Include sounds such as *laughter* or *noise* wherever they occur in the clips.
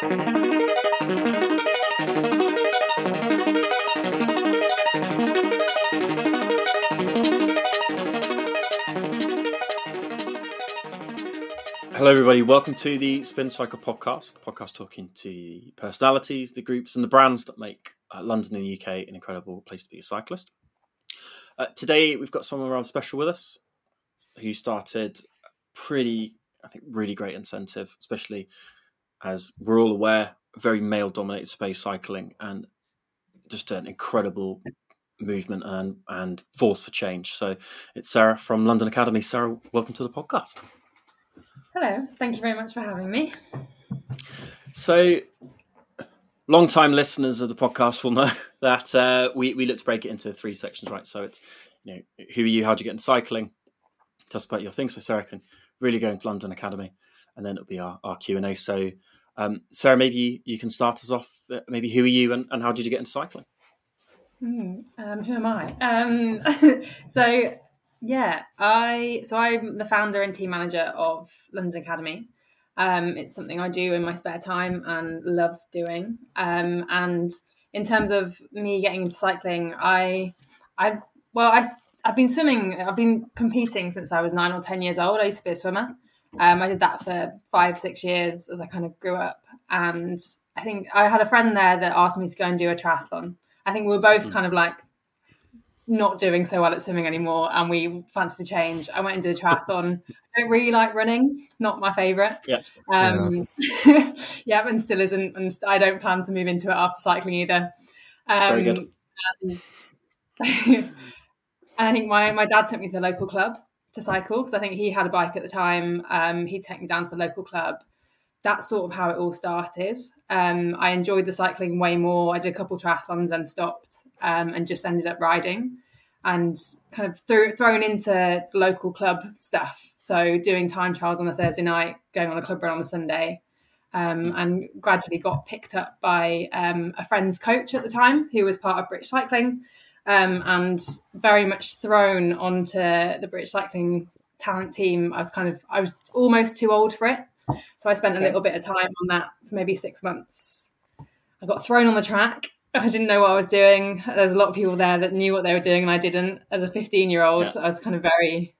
Hello, everybody. Welcome to the Spin Cycle podcast. Podcast talking to the personalities, the groups, and the brands that make uh, London and the UK an incredible place to be a cyclist. Uh, today, we've got someone rather special with us who started pretty, I think, really great incentive, especially as we're all aware, very male dominated space cycling and just an incredible movement and, and force for change. So it's Sarah from London Academy. Sarah, welcome to the podcast. Hello, thank you very much for having me. So, long-time listeners of the podcast will know *laughs* that uh, we we look to break it into three sections, right? So it's you know who are you, how do you get into cycling, tell us about your thing. So Sarah can really go into London Academy, and then it'll be our, our Q and A. So um, Sarah, maybe you can start us off. Uh, maybe who are you, and, and how did you get into cycling? Mm, um, who am I? Um, *laughs* so yeah, I so I'm the founder and team manager of London Academy. Um, it's something I do in my spare time and love doing. Um, and in terms of me getting into cycling, I, I well, I I've been swimming. I've been competing since I was nine or ten years old. I used to be a swimmer. Um, I did that for five, six years as I kind of grew up. And I think I had a friend there that asked me to go and do a triathlon. I think we were both mm. kind of like not doing so well at swimming anymore and we fancied a change. I went and did a triathlon. I don't really like running, not my favourite. Yeah. Um, yeah. *laughs* yeah, and still isn't. And I don't plan to move into it after cycling either. Um, Very good. And, *laughs* and I think my, my dad took me to the local club to cycle because I think he had a bike at the time. Um, he'd take me down to the local club. That's sort of how it all started. Um, I enjoyed the cycling way more. I did a couple triathlons and stopped um, and just ended up riding and kind of th- thrown into local club stuff. So doing time trials on a Thursday night, going on a club run on a Sunday, um, and gradually got picked up by um, a friend's coach at the time who was part of British Cycling, um, and very much thrown onto the British Cycling talent team. I was kind of I was almost too old for it, so I spent okay. a little bit of time on that for maybe six months. I got thrown on the track *laughs* I didn't know what I was doing. There's a lot of people there that knew what they were doing, and I didn't. As a 15 year old, I was kind of very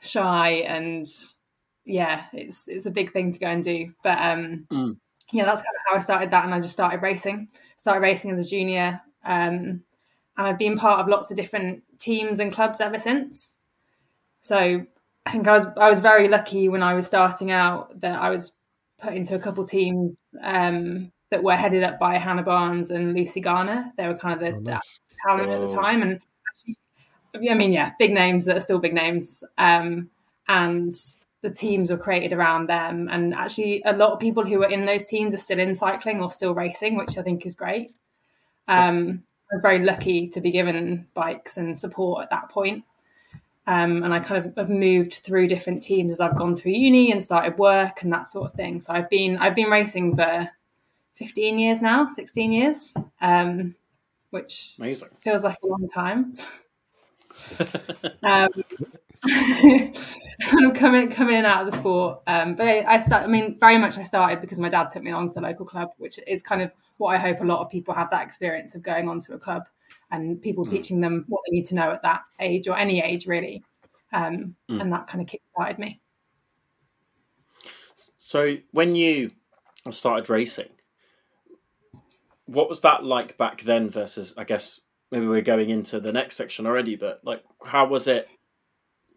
shy, and yeah, it's it's a big thing to go and do. But um, mm. yeah, that's kind of how I started that, and I just started racing. Started racing as a junior, um, and I've been part of lots of different teams and clubs ever since. So I think I was I was very lucky when I was starting out that I was put into a couple teams. Um, that were headed up by Hannah Barnes and Lucy Garner. They were kind of the oh, nice. talent at the time, and actually, I mean, yeah, big names that are still big names. Um, and the teams were created around them, and actually, a lot of people who were in those teams are still in cycling or still racing, which I think is great. Um, I'm very lucky to be given bikes and support at that point. Um, and I kind of have moved through different teams as I've gone through uni and started work and that sort of thing. So I've been I've been racing for 15 years now, 16 years, um, which Amazing. feels like a long time. *laughs* um, *laughs* kind of coming coming out of the sport, um, but I start. I mean, very much I started because my dad took me along to the local club, which is kind of what I hope a lot of people have that experience of going on to a club and people mm. teaching them what they need to know at that age or any age really, um, mm. and that kind of kick started me. So when you started racing, what was that like back then versus I guess maybe we're going into the next section already, but like how was it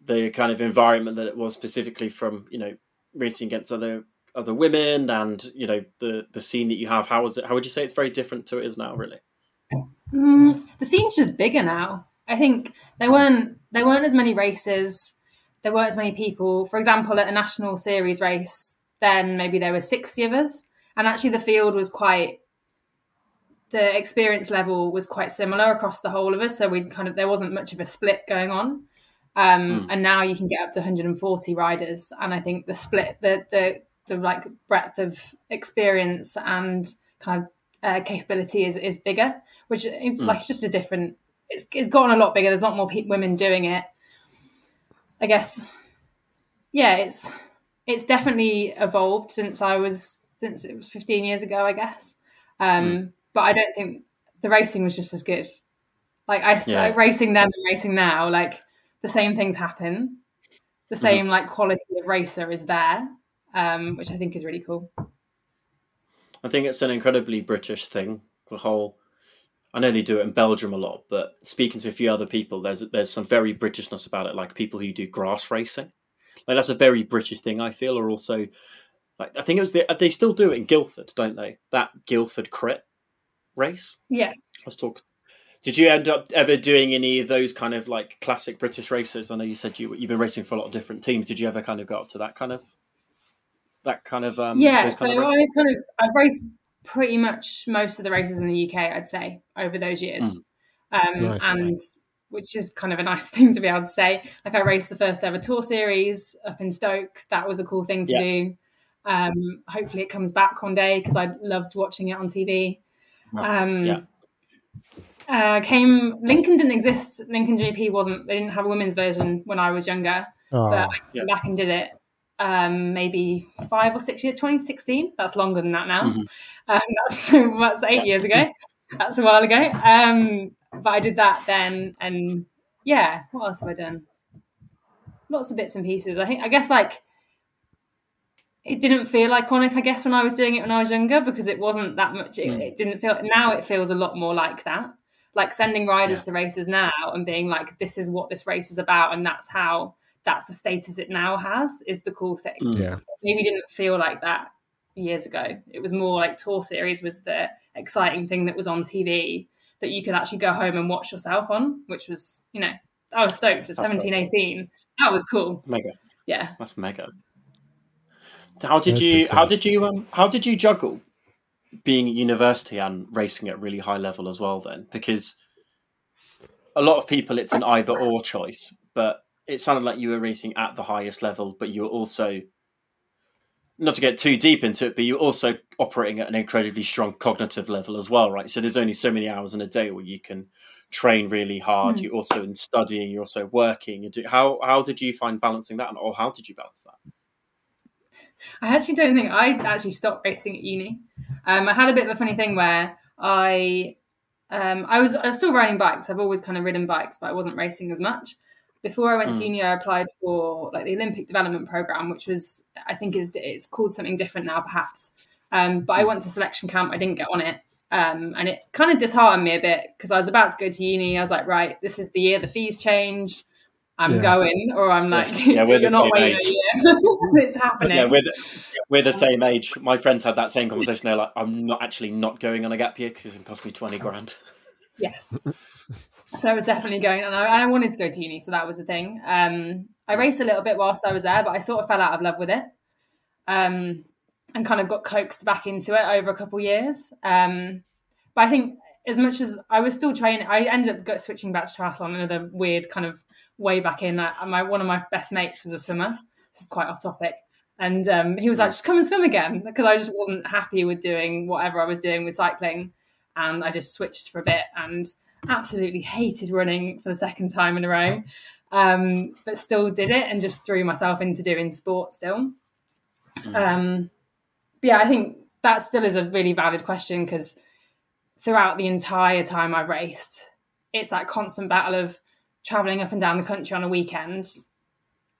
the kind of environment that it was specifically from, you know, racing against other other women and, you know, the the scene that you have, how was it how would you say it's very different to it is now really? Mm, the scene's just bigger now. I think there weren't there weren't as many races, there weren't as many people. For example, at a national series race, then maybe there were sixty of us. And actually the field was quite the experience level was quite similar across the whole of us. So we kind of there wasn't much of a split going on. Um, mm. And now you can get up to 140 riders, and I think the split, the the the like breadth of experience and kind of uh, capability is is bigger. Which it's mm. like it's just a different. It's it's gotten a lot bigger. There's a lot more pe- women doing it. I guess, yeah, it's it's definitely evolved since I was since it was 15 years ago, I guess. Um, mm. But I don't think the racing was just as good. Like I started yeah. racing then and racing now, like the same things happen. The mm-hmm. same mm-hmm. like quality of racer is there, um, which I think is really cool. I think it's an incredibly British thing. The whole, I know they do it in Belgium a lot, but speaking to a few other people, there's there's some very Britishness about it. Like people who do grass racing, like that's a very British thing. I feel, or also, like I think it was the, they still do it in Guildford, don't they? That Guildford crit race. Yeah. Let's talk did you end up ever doing any of those kind of like classic British races? I know you said you you've been racing for a lot of different teams. Did you ever kind of go up to that kind of that kind of um, yeah? So kind of I kind of I've raced pretty much most of the races in the UK. I'd say over those years, mm. um, nice, and which is kind of a nice *laughs* thing to be able to say. Like I raced the first ever tour series up in Stoke. That was a cool thing to yeah. do. Um, hopefully, it comes back one day because I loved watching it on TV. Um, yeah uh, came Lincoln didn't exist. Lincoln GP wasn't. They didn't have a women's version when I was younger. Oh, but I came yeah. back and did it. Um, maybe five or six years, 2016. That's longer than that now. Mm-hmm. Um, that's *laughs* that's eight years ago. That's a while ago. Um, but I did that then, and yeah, what else have I done? Lots of bits and pieces. I think. I guess like it didn't feel iconic. I guess when I was doing it when I was younger because it wasn't that much. It, mm. it didn't feel. Now it feels a lot more like that like sending riders yeah. to races now and being like this is what this race is about and that's how that's the status it now has is the cool thing. Mm. yeah. Maybe didn't feel like that years ago. It was more like tour series was the exciting thing that was on tv that you could actually go home and watch yourself on which was you know i was stoked. At 17 cool. 18 that was cool. Mega. Yeah. That's mega. How did you how did you um how did you juggle being at university and racing at really high level as well then? Because a lot of people it's an either or choice but it sounded like you were racing at the highest level but you were also not to get too deep into it but you're also operating at an incredibly strong cognitive level as well right so there's only so many hours in a day where you can train really hard mm. you're also in studying you're also working you do how how did you find balancing that and or how did you balance that I actually don't think I actually stopped racing at uni. Um, I had a bit of a funny thing where I um, I was I was still riding bikes. I've always kind of ridden bikes, but I wasn't racing as much. Before I went mm. to hmm. uni, I applied for like the Olympic Development Program, which was I think is it's called something different now, perhaps. Um, but I hmm. went to selection camp. I didn't get on it, um, and it kind of disheartened me a bit because I was about to go to uni. I was like, right, this is the year the fees change. I'm yeah. going, or I'm like, yeah, we're *laughs* not waiting age. *laughs* it's happening. Yeah, we're the, we're the same age. My friends had that same *laughs* conversation. They're like, I'm not actually not going on a gap year because it cost me 20 grand. Yes. So I was definitely going, and I, I, wanted to go to uni, so that was the thing. Um, I raced a little bit whilst I was there, but I sort of fell out of love with it, um, and kind of got coaxed back into it over a couple of years. Um, but I think as much as I was still training, I ended up switching back to triathlon, another weird kind of way back in. Uh, my one of my best mates was a swimmer. This is quite off topic, and um, he was like, "Just come and swim again," because I just wasn't happy with doing whatever I was doing with cycling, and I just switched for a bit and absolutely hated running for the second time in a row, um, but still did it and just threw myself into doing sport still. Mm. Um, but yeah, I think that still is a really valid question because throughout the entire time I've raced, it's that constant battle of traveling up and down the country on a weekend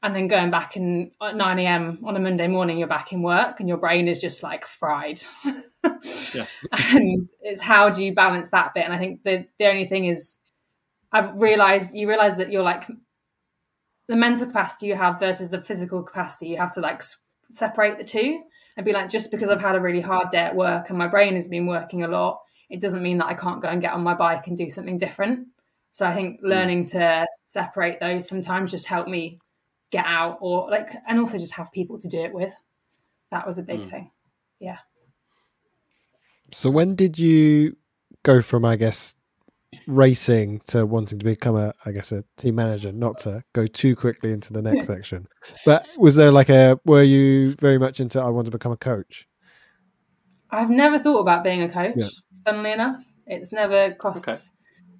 and then going back and at 9 a.m. on a Monday morning, you're back in work and your brain is just like fried. *laughs* yeah. *laughs* And it's how do you balance that bit? And I think the, the only thing is, I've realized you realize that you're like the mental capacity you have versus the physical capacity. You have to like separate the two and be like, just because I've had a really hard day at work and my brain has been working a lot, it doesn't mean that I can't go and get on my bike and do something different. So I think mm. learning to separate those sometimes just help me get out or like and also just have people to do it with. That was a big mm. thing. Yeah. So when did you go from I guess racing to wanting to become a I guess a team manager, not to go too quickly into the next *laughs* section. But was there like a were you very much into I want to become a coach? I've never thought about being a coach, yeah. funnily enough. It's never crossed okay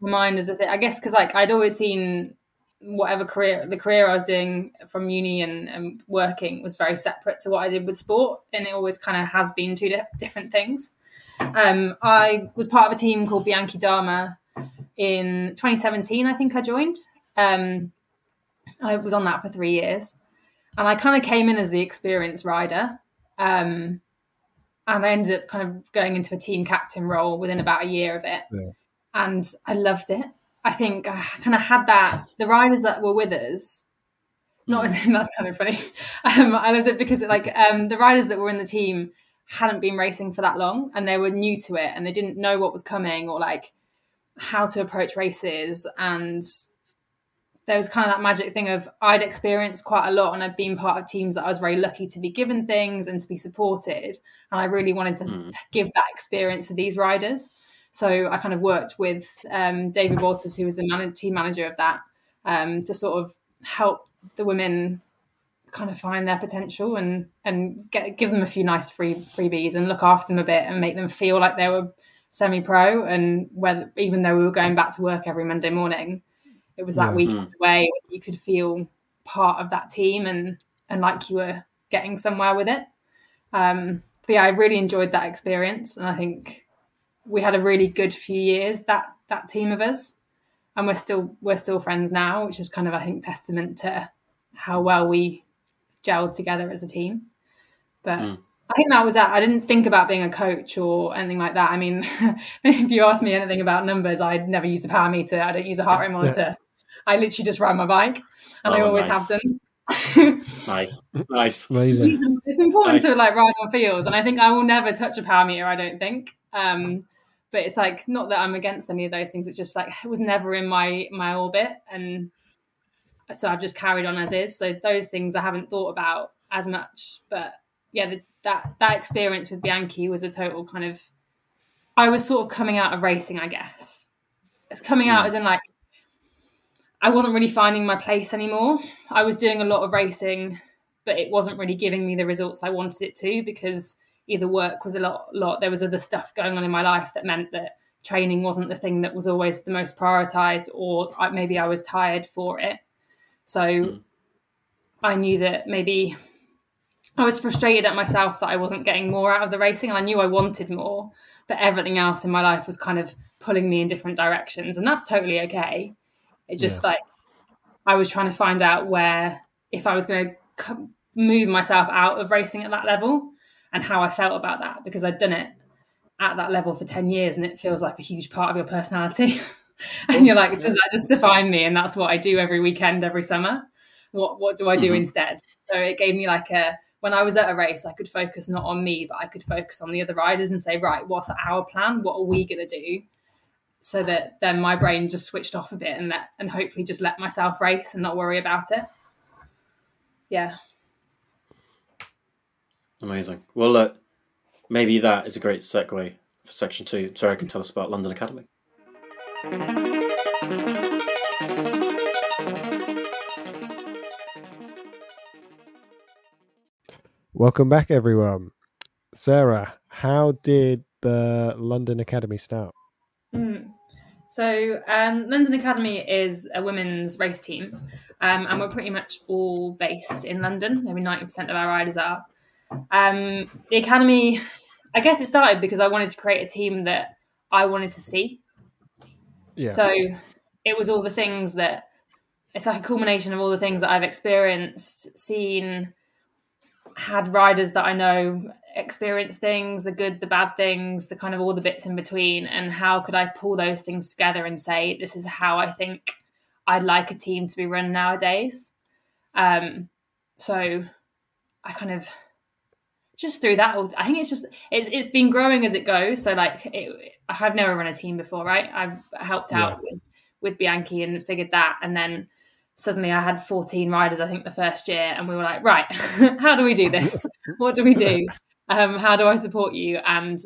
my mind as a thing. I guess because like I'd always seen whatever career the career I was doing from uni and, and working was very separate to what I did with sport, and it always kind of has been two di- different things. Um, I was part of a team called Bianchi Dama in 2017. I think I joined. Um, I was on that for three years, and I kind of came in as the experienced rider. Um, and I ended up kind of going into a team captain role within about a year of it, Yeah. and I loved it. I think I kind of had that. The riders that were with us, not as in *laughs* that's kind of funny. Um, I loved it because it, like um, the riders that were in the team hadn't been racing for that long, and they were new to it, and they didn't know what was coming or like how to approach races and there was kind of that magic thing of I'd experienced quite a lot and I'd been part of teams that I was very lucky to be given things and to be supported. And I really wanted to Mm. give that experience to these riders. So I kind of worked with um, David Waters, who was the man- team manager of that, um, to sort of help the women kind of find their potential and and get give them a few nice free freebies and look after them a bit and make them feel like they were semi pro and whether even though we were going back to work every Monday morning, it was that Yeah. weekend away where you could feel part of that team and and like you were getting somewhere with it. Um, but yeah, I really enjoyed that experience, and I think we had a really good few years that that team of us, and we're still we're still friends now, which is kind of I think testament to how well we gelled together as a team. But Mm. I think that was that. I didn't think about being a coach or anything like that. I mean, *laughs* if you ask me anything about numbers, I'd never use a power meter. I don't use a heart rate monitor. I literally just ride my bike, and I Oh, always nice. have done. *laughs* Nice, nice. Amazing. it's important Nice. to like ride on fields, and I think I will never touch a power meter. I don't think. Um, but it's like not that I'm against any of those things. It's just like it was never in my my orbit, and so I've just carried on as is. So those things I haven't thought about as much. But yeah, the, that that experience with Bianchi was a total kind of. I was sort of coming out of racing, I guess. It's coming out Mm. as in like I wasn't really finding my place anymore. I was doing a lot of racing, but it wasn't really giving me the results I wanted it to because either work was a lot, lot. There was other stuff going on in my life that meant that training wasn't the thing that was always the most prioritized, or I- maybe I was tired for it. So Mm. I knew that maybe I was frustrated at myself that I wasn't getting more out of the racing. And I knew I wanted more, but everything else in my life was kind of pulling me in different directions, and that's totally okay. It's just like I was trying to find out where, if I was going to move myself out of racing at that level, and how I felt about that because I'd done it at that level for 10 years and it feels like a huge part of your personality. *laughs* and you're like, does that just define me? And that's what I do every weekend, every summer. What what do I do Mhm. instead? So it gave me like a when I was at a race, I could focus not on me, but I could focus on the other riders and say, right, what's our plan? What are we gonna do? So that then my brain just switched off a bit and let and hopefully just let myself race and not worry about it. Yeah. Amazing. Well, uh, maybe that is a great segue for section two. Sarah can tell us about London Academy. Welcome back, everyone. Sarah, how did the London Academy start? Mm. So, um, London Academy is a women's race team, um, and we're pretty much all based in London. Maybe 90% of our riders are. Um, the Academy, I guess it started because I wanted to create a team that I wanted to see. Yeah. So, it was all the things that it's like a culmination of all the things that I've experienced, seen, had riders that I know experience things, the good, the bad things, the kind of all the bits in between, and how could I pull those things together and say, this is how I think I'd like a team to be run nowadays. Um, so I kind of just through that. all- I think it's just it's it's been growing as it goes. So like it, I've never run a team before, right? I've helped out with, with Bianchi and figured that, and then suddenly I had 14 riders, I think, the first year, and we were like, right, *laughs* how do we do this? what do we do? *laughs* Um, how do I support you? And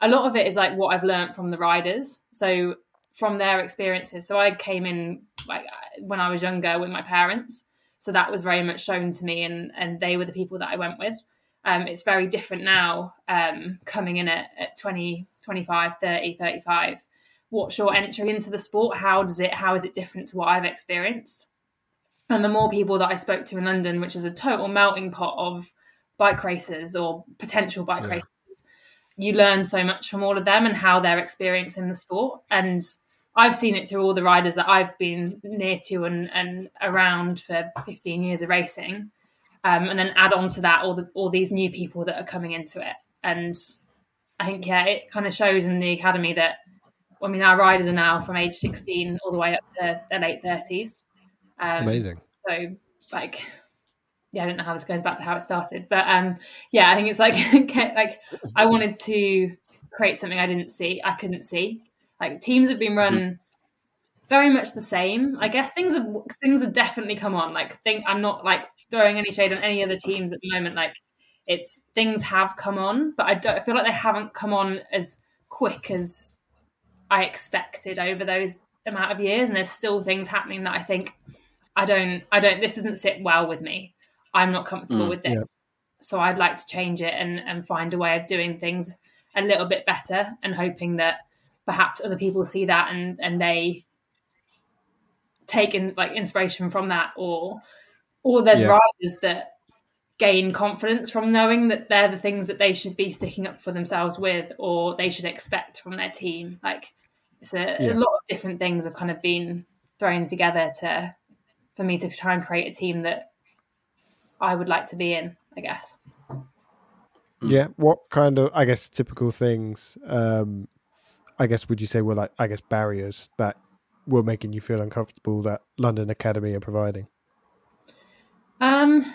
a lot of it is like what I've learned from the riders. So from their experiences. So I came in like when I was younger with my parents. So that was very much shown to me and and they were the people that I went with. Um, it's very different now um, coming in at, at 20, 25, 30, 35. What's your entry into the sport? How does it how is it different to what I've experienced? And the more people that I spoke to in London, which is a total melting pot of bike racers or potential bike Yeah. racers, you learn so much from all of them and how they're experiencing the sport. And I've seen it through all the riders that I've been near to and, and around for 15 years of racing. Um, and then add on to that all the all these new people that are coming into it. And I think yeah, it kind of shows in the academy that I mean our riders are now from age 16 all the way up to their late 30s. Um, Amazing. so like yeah i don't know how this goes back to how it started but um yeah i think it's like *laughs* like i wanted to create something i didn't see i couldn't see like teams have been run very much the same i guess things have things have definitely come on like think i'm not like throwing any shade on any other teams at the moment like it's things have come on but i don't I feel like they haven't come on as quick as i expected over those amount of years and there's still things happening that i think I don't, I don't, this doesn't sit well with me. I'm not comfortable Mm, with this. yeah. So I'd like to change it and, and find a way of doing things a little bit better and hoping that perhaps other people see that and, and they take in like inspiration from that or, or there's Yeah. riders that gain confidence from knowing that they're the things that they should be sticking up for themselves with or they should expect from their team. Like it's a, Yeah. a lot of different things have kind of been thrown together to for me to try and create a team that I would like to be in, I guess. Yeah. What kind of, I guess, typical things, um, I guess, would you say were like, I guess, barriers that were making you feel uncomfortable that London Academy are providing? Um,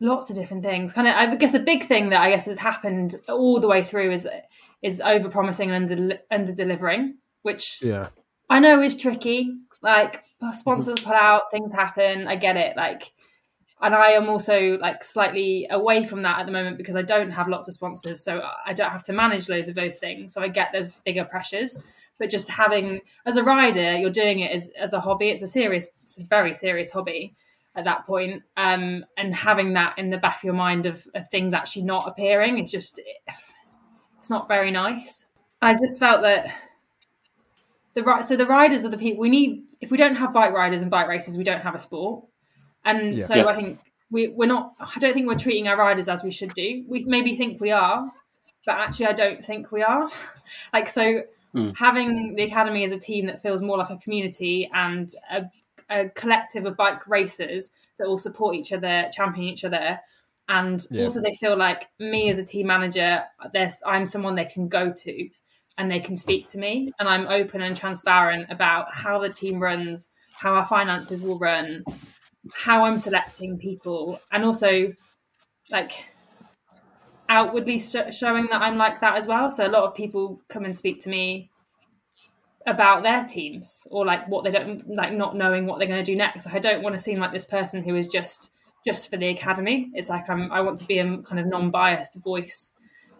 lots of different things. Kind of, I guess, a big thing that I guess has happened all the way through is is over promising and under under delivering, which Yeah. I know is tricky. Like sponsors pull out, things happen. I get it. Like, and I am also like slightly away from that at the moment because I don't have lots of sponsors, so I don't have to manage loads of those things. So I get there's bigger pressures. But just having as a rider, you're doing it as as a hobby. It's a serious, it's a very serious hobby at that point. Um, and having that in the back of your mind of, of things actually not appearing is just it's not very nice. I just felt that the right so the riders are the people we need if we don't have bike riders and bike races we don't have a sport and Yeah. so Yeah. i think we, we're not i don't think we're treating our riders as we should do we maybe think we are but actually i don't think we are *laughs* like so Mm. having the academy as a team that feels more like a community and a, a collective of bike racers that will support each other champion each other. And Yeah. also they feel like me as a team manager there's i'm someone they can go to and they can speak to me. And i'm open and transparent about how the team runs how our finances will run how i'm selecting people and also like outwardly sh- showing that i'm like that as well. So a lot of people come and speak to me about their teams or like what they don't like not knowing what they're going to do next like, i don't want to seem like this person who is just just for the academy it's like i'm i want to be a kind of non-biased voice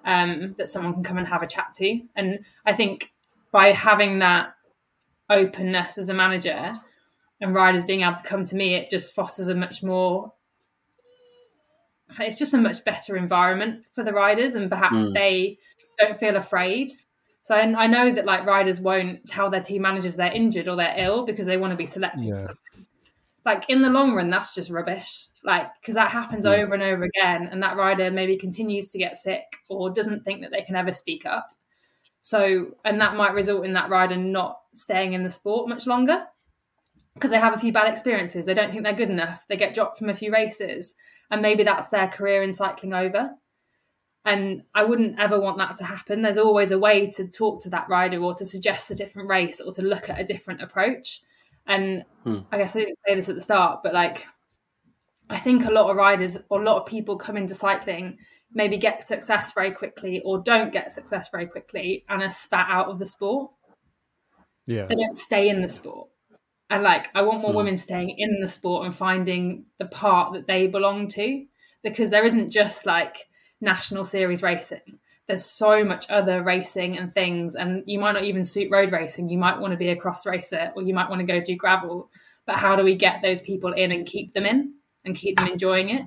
um, that someone can come and have a chat to. And I think by having that openness as a manager and riders being able to come to me, it just fosters a much more. It's just a much better environment for the riders, and perhaps Mm. they don't feel afraid. So I, I know that like riders won't tell their team managers they're injured or they're ill because they want to be selected. Yeah. for something. Like in the long run, that's just rubbish. Like because that happens Yeah. over and over again, and that rider maybe continues to get sick or doesn't think that they can ever speak up. So and that might result in that rider not staying in the sport much longer because they have a few bad experiences. They don't think they're good enough. They get dropped from a few races, and maybe that's their career in cycling over. And I wouldn't ever want that to happen. There's always a way to talk to that rider or to suggest a different race or to look at a different approach. And Hmm. I guess I didn't say this at the start, but like, I think a lot of riders or a lot of people come into cycling, maybe get success very quickly or don't get success very quickly and are spat out of the sport Yeah. they don't stay in the sport. And like, I want more Hmm. women staying in the sport and finding the part that they belong to, because there isn't just like national series racing. There's so much other racing and things, and you might not even suit road racing. You might want to be a cross racer, or you might want to go do gravel. But how do we get those people in and keep them in and keep them enjoying it?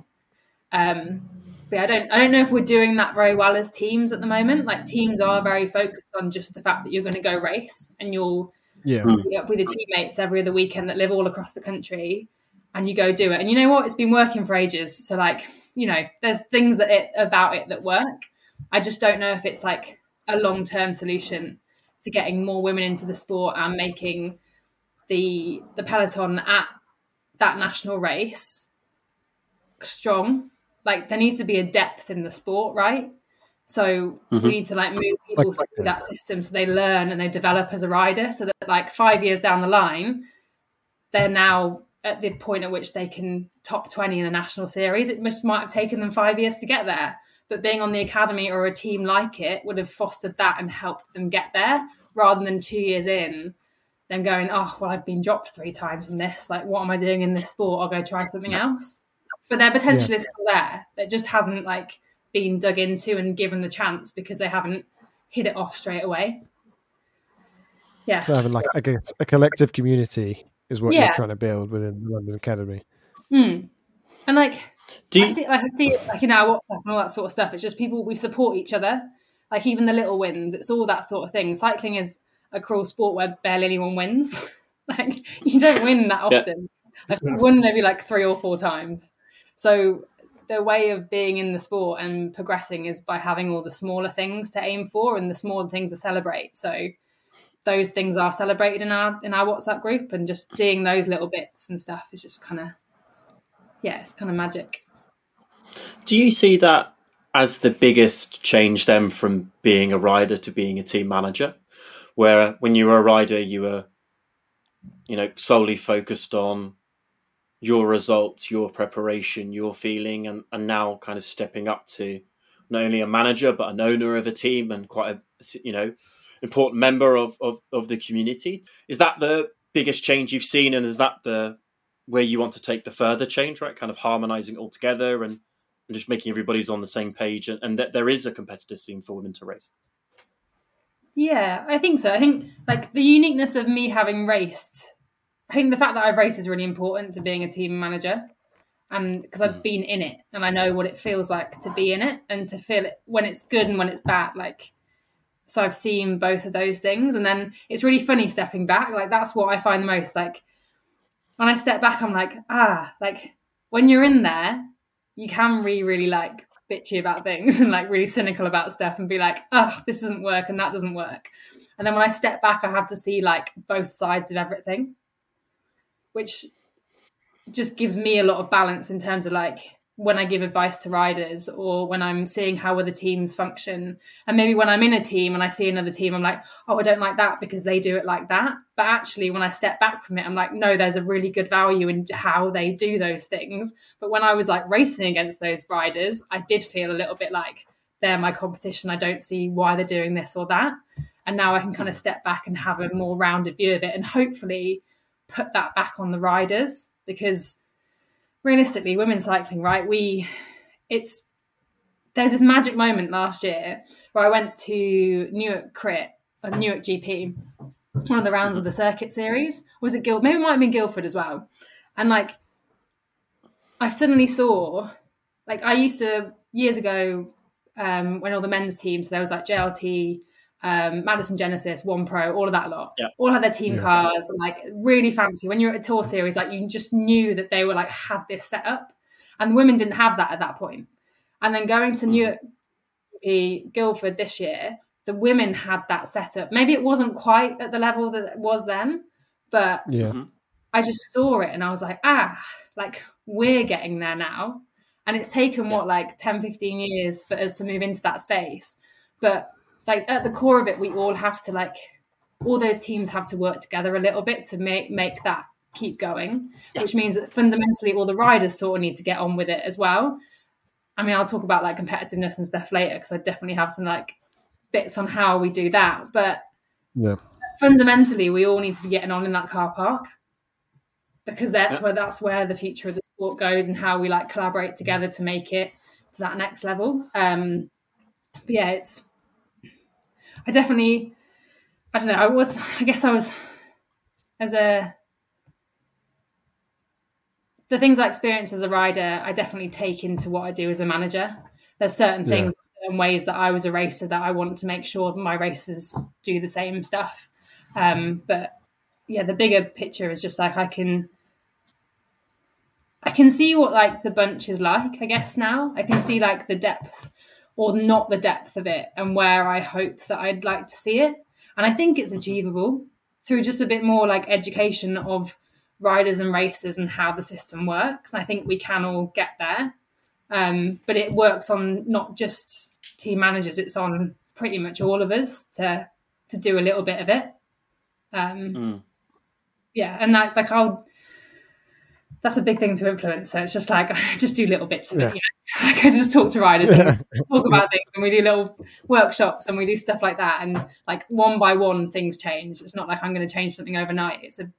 Um, but I don't, I don't know if we're doing that very well as teams at the moment. Like teams are very focused on just the fact that you're going to go race and you'll Yeah. with the teammates every other weekend that live all across the country and you go do it. And you know what? It's been working for ages. So like, you know, there's things that it about it that work. I just don't know if it's like a long term solution to getting more women into the sport and making the the peloton at that national race strong. Like there needs to be a depth in the sport, right? So Mhm. we need to like move people through that system so they learn and they develop as a rider so that like five years down the line, they're now at the point at which they can top 20 in a national series. It must might have taken them five years to get there. But being on the academy or a team like it would have fostered that and helped them get there rather than two years in, them going, Oh, well, I've been dropped three times in this. Like, what am I doing in this sport? I'll go try something else. But their potential is still there. It just hasn't like been dug into and given the chance because they haven't hit it off straight away. Yeah. So having like I guess a collective community is what Yeah. you're trying to build within the London Academy. Hmm. And like Do I you, see, I can see it like in our WhatsApp and all that sort of stuff. It's just people we support each other, like even the little wins. It's all that sort of thing. Cycling is a cruel sport where barely anyone wins. *laughs* like you don't win that Yeah. often. Like you won maybe like three or four times. So the way of being in the sport and progressing is by having all the smaller things to aim for and the smaller things to celebrate. So those things are celebrated in our in our WhatsApp group, and just seeing those little bits and stuff is just kind of yeah, it's kind of magic. do you see that as the biggest change then from being a rider to being a team manager? Where when you were a rider, you were, you know, solely focused on your results, your preparation, your feeling, and, and now kind of stepping up to not only a manager but an owner of a team and quite a you know important member of, of, of the community. Is that the biggest change you've seen, and is that the where you want to take the further change, right? Kind of harmonizing all together and, and just making everybody's on the same page, and, and that there is a competitive scene for women to race. Yeah, I think so. I think like the uniqueness of me having raced, I think the fact that I've raced is really important to being a team manager. And because I've mm. been in it and I know what it feels like to be in it and to feel it when it's good and when it's bad. Like, so I've seen both of those things. And then it's really funny stepping back. Like, that's what I find the most. Like, when I step back, I'm like, ah, like when you're in there, you can really, really like bitchy about things *laughs* and like really cynical about stuff and be like, oh, this doesn't work and that doesn't work. And then when I step back, I have to see like both sides of everything, which just gives me a lot of balance in terms of like when I give advice to riders or when I'm seeing how other teams function. And maybe when I'm in a team and I see another team, I'm like, oh, I don't like that because they do it like that. But actually, when I step back from it, I'm like, no, there's a really good value in how they do those things. But when I was like racing against those riders, I did feel a little bit like they're my competition. I don't see why they're doing this or that. And now I can kind of step back and have a more rounded view of it and hopefully put that back on the riders because realistically, women's cycling, right? We, it's, there's this magic moment last year where I went to Newark Crit, a Newark GP, one of the rounds of the circuit series. Was it Guild? Maybe it might have been Guildford as well. And like, I suddenly saw, like, I used to years ago um, when all the men's teams, there was like JLT, um, Madison Genesis, One Pro, all of that lot, Yeah. all had their team Yeah. cars, and like really fancy. When you're at a tour series, like you just knew that they were like had this set up, and the women didn't have that at that point. And then going to Newark GP Guildford this year, the women had that set up. Maybe it wasn't quite at the level that it was then, but Yeah. Mhm. I just saw it and I was like, ah, like we're getting there now. And it's taken what, like 10, 15 years for us to move into that space. But like at the core of it, we all have to like all those teams have to work together a little bit to make make that keep going, which means that fundamentally all the riders sort of need to get on with it as well. I mean, I'll talk about like competitiveness and stuff later because I definitely have some like bits on how we do that. But Yeah. fundamentally we all need to be getting on in that car park because that's Yeah. where that's where the future of the sport goes and how we like collaborate together to make it to that next level um but yeah it's i definitely i don't know i was *laughs* i guess i was as a the things i experience as a rider i definitely take into what i do as a manager there's certain Yeah. things and ways that i was a racer that i want to make sure my racers do the same stuff um, but yeah, the bigger picture is just like I can I can see what like the bunch is like, I guess now. I can see like the depth or not the depth of it and where I hope that I'd like to see it. And I think it's achievable through just a bit more like education of riders and racers and how the system works. I think we can all get there. Um, but it works on not just team managers, it's on pretty much all of us to to do a little bit of it. Um, Mm. Yeah, and that like I'll that's a big thing to influence. So it's just like *laughs* I just do little bits of Yeah. it. You know? *laughs* Like I just talk to riders and *laughs* talk about things, and we do little workshops and we do stuff like that. And like one by one, things change. It's not like I'm going to change something overnight. It's a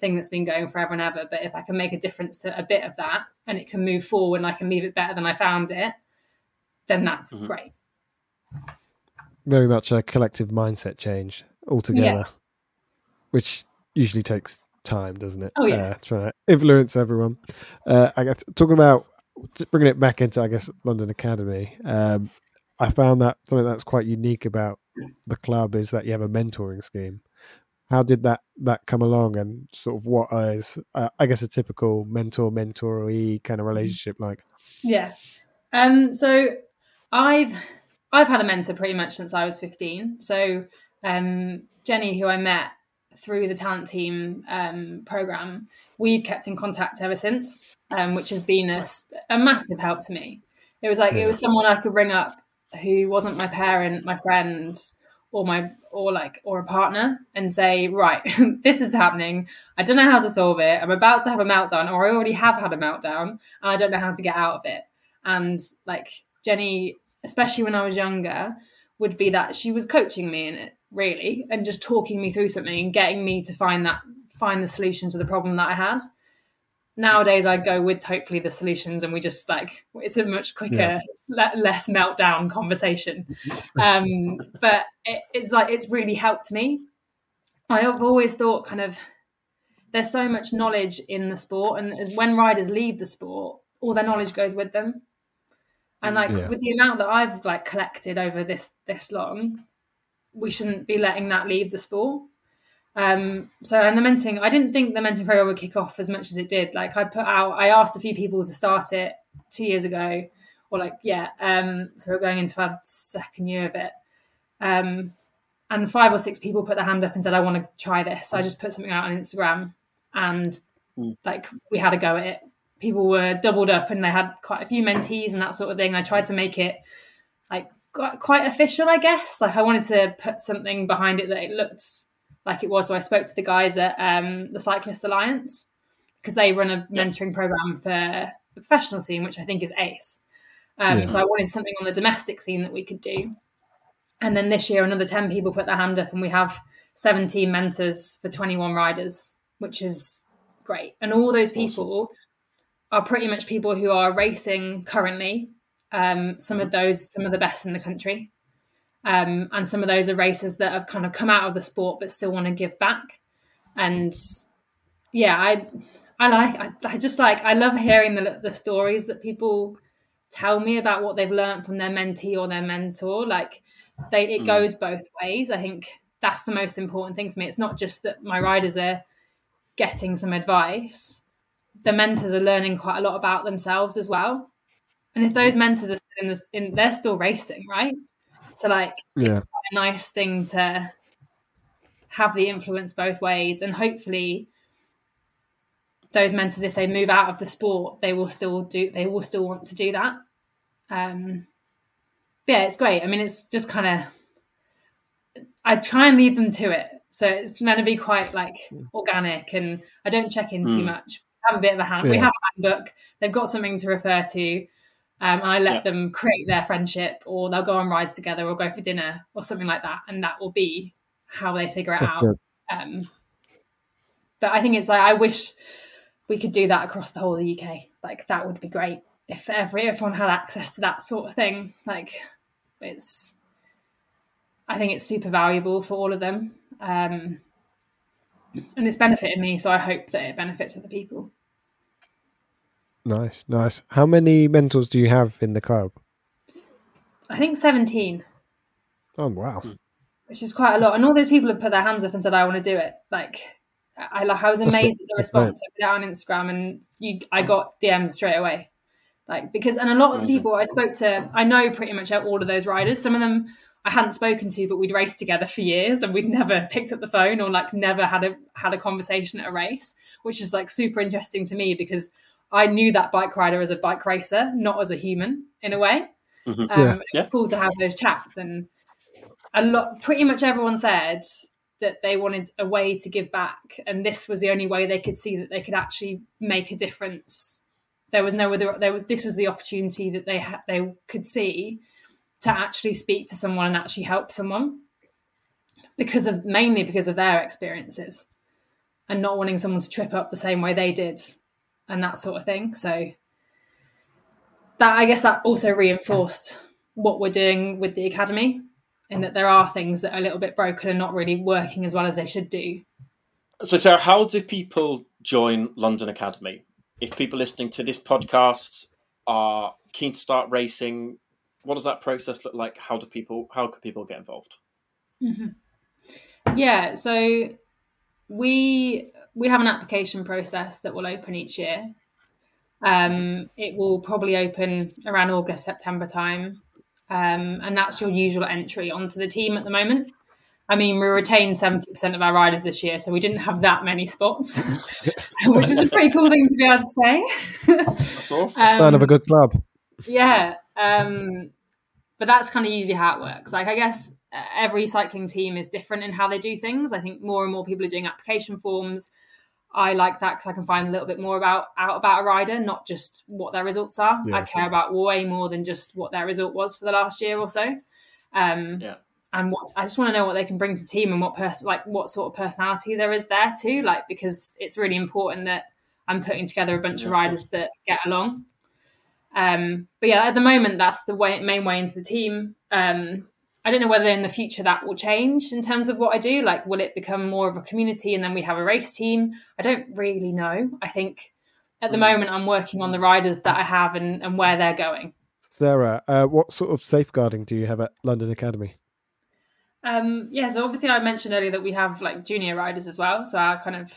thing that's been going forever and ever. But if I can make a difference to a bit of that, and it can move forward, and I can leave it better than I found it, then that's Mhm. great. Very much a collective mindset change altogether, which usually takes time, doesn't it? Oh, yeah. Uh, trying to influence everyone. Uh, I got talking about bringing it back into, I guess, London Academy. Um, I found that something that's quite unique about the club is that you have a mentoring scheme. How did that that come along, and sort of what is, uh, I guess, a typical mentor mentoree kind of relationship like? Yeah. Um, so I've I've had a mentor pretty much since I was 15. So um, Jenny, who I met through the talent team um, program, we've kept in contact ever since, um, which has been a massive help to me. It was like it was someone I could ring up who wasn't my parent, my friend, or my or like or a partner, and say, right, *laughs* this is happening. I don't know how to solve it. I'm about to have a meltdown, or I already have had a meltdown, and I don't know how to get out of it. And like Jenny, especially when I was younger, would be that she was coaching me in it really and just talking me through something and getting me to find that find the solution to the problem that I had. Nowadays, I go with hopefully the solutions, and we just like it's a much quicker, Yeah. le- less meltdown conversation. *laughs* Um, but it, it's like it's really helped me. I've always thought kind of there's so much knowledge in the sport, and when riders leave the sport, all their knowledge goes with them. And like Yeah. with the amount that I've like collected over this this long, we shouldn't be letting that leave the sport. Um, so and the mentoring, I didn't think the mentoring program would kick off as much as it did. Like I put out, I asked a few people to start it two years ago, or like yeah. Um, so we're going into our second year of it. Um, and five or six people put their hand up and said, "I want to try this." So I just put something out on Instagram, and Mm. like we had a go at it. People were doubled up, and they had quite a few mentees and that sort of thing. I tried to make it like quite official, I guess. Like I wanted to put something behind it that it looked like it was. So I spoke to the guys at um, the Cyclist Alliance because they run a mentoring program for the professional scene, which I think is ace. Um, Yeah. So I wanted something on the domestic scene that we could do. And then this year, another 10 people put their hand up, and we have 17 mentors for 21 riders, which is great. And all those people are pretty much people who are racing currently. Um, some of those, some of the best in the country. Um, and some of those are racers that have kind of come out of the sport but still want to give back. And yeah, I, I like, I, I just like, I love hearing the the stories that people tell me about what they've learned from their mentee or their mentor. Like, they it Mm. goes both ways. I think that's the most important thing for me. It's not just that my riders are getting some advice; the mentors are learning quite a lot about themselves as well. And if those mentors are still in this, in they're still racing, right? So like, Yeah. it's quite a nice thing to have the influence both ways, and hopefully, those mentors, if they move out of the sport, they will still do. They will still want to do that. Um, yeah, it's great. I mean, it's just kind of I try and lead them to it, so it's meant to be quite like organic, and I don't check in too Mm. much. We have a bit of a hand. We have a handbook. They've got something to refer to, um, and I let Yeah. them create their friendship, or they'll go on rides together, or go for dinner, or something like that, and that will be how they figure it That's out. Um, but I think it's like I wish we could do that across the whole of the UK. Like that would be great if every everyone had access to that sort of thing. Like it's, I think it's super valuable for all of them, um, and it's benefited me. So I hope that it benefits other people. Nice, nice. How many mentors do you have in the club? I think 17. Oh, wow. which is quite a lot, and all those people have put their hands up and said, "I want to do it." Like I I was amazed at the response I put out on Instagram, and you, I got DMs straight away. Like because, and a lot of the people I spoke to, I know pretty much all of those riders. Some of them I hadn't spoken to, but we'd raced together for years, and we'd never picked up the phone or like never had a had a conversation at a race, which is like super interesting to me because I knew that bike rider as a bike racer, not as a human in a way. Mhm. Um, Yeah. It's Yeah. cool to have those chats, and a lot, pretty much everyone said that they wanted a way to give back, and this was the only way they could see that they could actually make a difference. There was no other. There, this was the opportunity that they ha- they could see to actually speak to someone and actually help someone because of mainly because of their experiences and not wanting someone to trip up the same way they did and that sort of thing. So that I guess that also reinforced what we're doing with the academy in that there are things that are a little bit broken and not really working as well as they should do. So, Sarah, how do people join London Academy? If people listening to this podcast are keen to start racing, what does that process look like? How do people? How can people get involved? Mm-hmm. Yeah, so we we have an application process that will open each year. Um, it will probably open around August September time, um, and that's your usual entry onto the team at the moment. I mean, we retained seventy percent of our riders this year, so we didn't have that many spots, *laughs* which is a pretty cool thing to be able to say. That's awesome. Um, Sign of a good club. yeah um but that's kind of usually how it works like i guess uh, every cycling team is different in how they do things i think more and more people are doing application forms i like that because i can find a little bit more about out about a rider not just what their results are Yeah. i care about way more than just what their result was for the last year or so um Yeah. and what i just want to know what they can bring to the team and what person like what sort of personality there is there too like because it's really important that i'm putting together a bunch Yeah, of of riders that get along um, but yeah, at the moment, that's the way, main way into the team. Um, I don't know whether in the future that will change in terms of what I do. Like, will it become more of a community and then we have a race team? I don't really know. I think at the Mm. moment, I'm working on the riders that I have and, and where they're going. Sarah, uh, what sort of safeguarding do you have at London Academy? Um, yeah, so obviously I mentioned earlier that we have like junior riders as well. So our kind of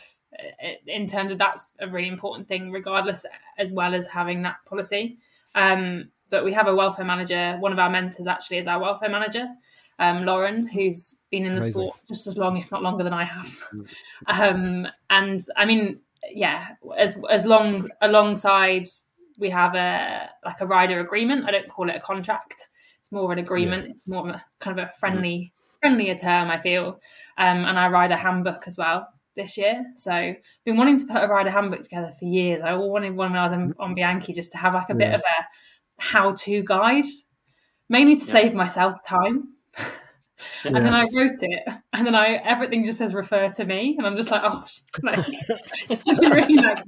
in terms of that's a really important thing, regardless, as well as having that policy. Um, but we have a welfare manager. One of our mentors actually is our welfare manager, um, Lauren, who's been in the Amazing. sport just as long, if not longer, than I have. *laughs* um, and I mean, yeah, as as long alongside we have a like a rider agreement. I don't call it a contract. It's more of an agreement. It's more of a kind of a friendly friendlier term. I feel, um, and I ride a handbook as well this year. So I've been wanting to put a rider handbook together for years. I wanted one when I was on, on Bianchi just to have like a bit of a how-to guide, mainly to Yeah. save myself time. *laughs* Yeah. And then I wrote it, and then I everything just says refer to me, and I'm just like, oh, like, *laughs* it's really like,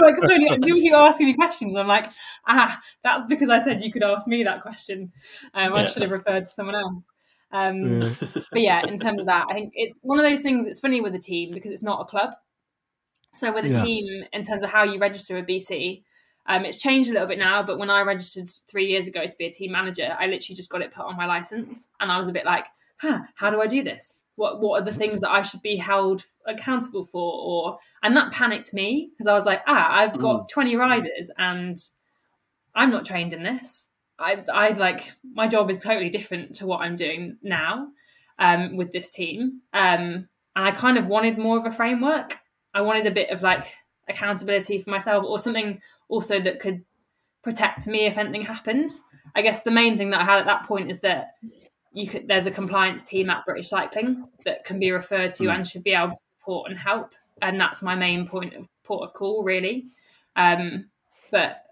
like so when you keep asking me questions, I'm like, ah, that's because I said you could ask me that question. Um, I Yeah. should have referred to someone else. Um, Yeah. but yeah, in terms of that, I think it's one of those things. It's funny with a team because it's not a club. So with a team, in terms of how you register a BC, um, it's changed a little bit now. But when I registered three years ago to be a team manager, I literally just got it put on my license, and I was a bit like, huh, how do I do this? What what are the things that I should be held accountable for? Or and that panicked me because I was like, ah, I've got twenty riders and I'm not trained in this. I I like my job is totally different to what I'm doing now um, with this team, um, and I kind of wanted more of a framework. I wanted a bit of like accountability for myself, or something also that could protect me if anything happened. I guess the main thing that I had at that point is that you could there's a compliance team at British Cycling that can be referred to Mm. and should be able to support and help, and that's my main point of port of call really. Um, but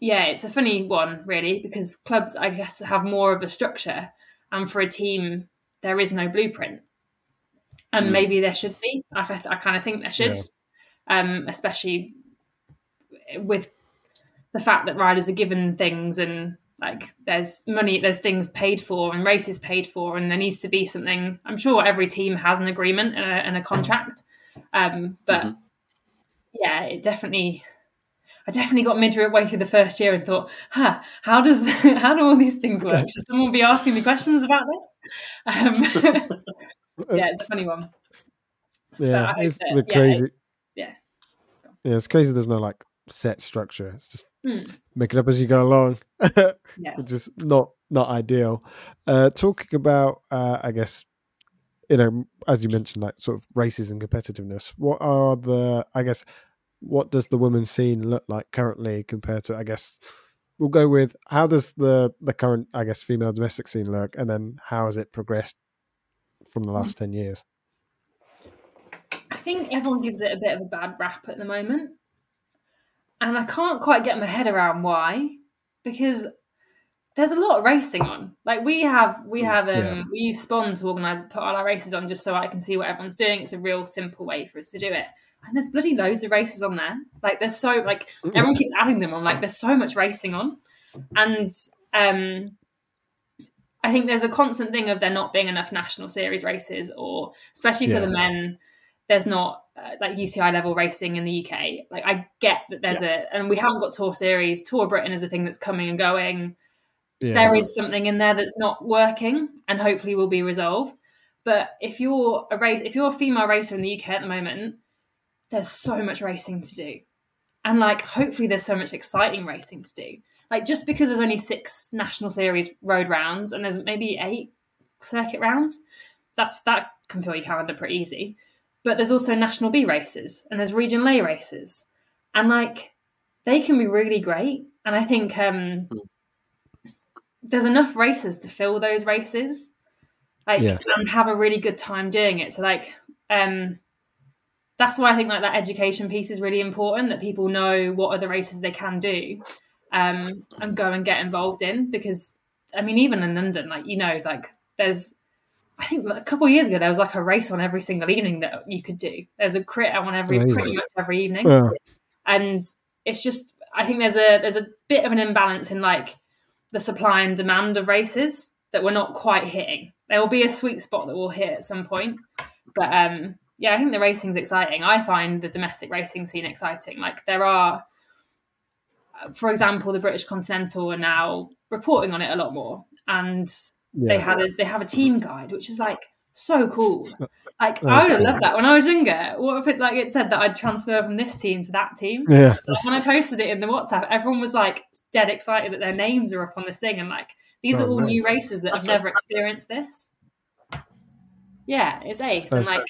yeah, it's a funny one really because clubs I guess have more of a structure, and for a team there is no blueprint, and Mm. maybe there should be. I, I kind of think there should, Yeah. um, especially with the fact that riders are given things and like there's money there's things paid for and races paid for and there needs to be something i'm sure every team has an agreement and a, and a contract um, but Mhm. yeah it definitely i definitely got midway through the first year and thought huh how does *laughs* how do all these things work should someone be asking me questions about this um, *laughs* yeah it's a funny one Yeah, it's that- a yeah, crazy. it's- yeah. Yeah, it's crazy. There's no like set structure. It's just Hmm. make it up as you go along, *laughs* Yeah. which is not not ideal. Uh, talking about, uh, I guess, you know, as you mentioned, like sort of races and competitiveness. What are the, I guess, what does the women's scene look like currently compared to, I guess, we'll go with how does the the current, I guess, female domestic scene look, and then how has it progressed from the last ten years? I think everyone gives it a bit of a bad rap at the moment. And I can't quite get my head around why. Because there's a lot of racing on. Like we have we have um Yeah. we use Spond to organise put all our races on just so I can see what everyone's doing. It's a real simple way for us to do it. And there's bloody loads of races on there. Like there's so like everyone keeps adding them on. Like there's so much racing on. And um I think there's a constant thing of there not being enough national series races, or especially for Yeah. the men, there's not uh, like UCI level racing in the UK. Like I get that there's a, and we haven't got Tour Series. Tour Britain is a thing that's coming and going. Yeah, There is something in there that's not working, and hopefully will be resolved. But if you're a race, if you're a female racer in the UK at the moment, there's so much racing to do, and like hopefully there's so much exciting racing to do. Like just because there's only six national series road rounds and there's maybe eight circuit rounds, that's that can fill your calendar pretty easy. But there's also national B races and there's regional A races, and like they can be really great. And I think um, there's enough races to fill those races, like Yeah. and have a really good time doing it. So like um, that's why I think like that education piece is really important that people know what other races they can do um, and go and get involved in because I mean even in London like you know like there's I think a couple of years ago there was like a race on every single evening that you could do there's a crit on every Amazing. pretty much every evening Uh, and it's just I think there's a there's a bit of an imbalance in like the supply and demand of races that we're not quite hitting. There will be a sweet spot that we'll hit at some point, but um, yeah, I think the racing's exciting. I find the domestic racing scene exciting. Like there are, for example, the British Continental are now reporting on it a lot more, and they had a they have a team guide, which is like so cool. Like I would have cool. loved that when I was younger. What if it like it said that I'd transfer from this team to that team? Yeah, Like, when I posted it in the WhatsApp, everyone was like dead excited that their names are up on this thing, and like these Oh, are all new races that That's have never experienced this. Yeah, it's ace, and That's like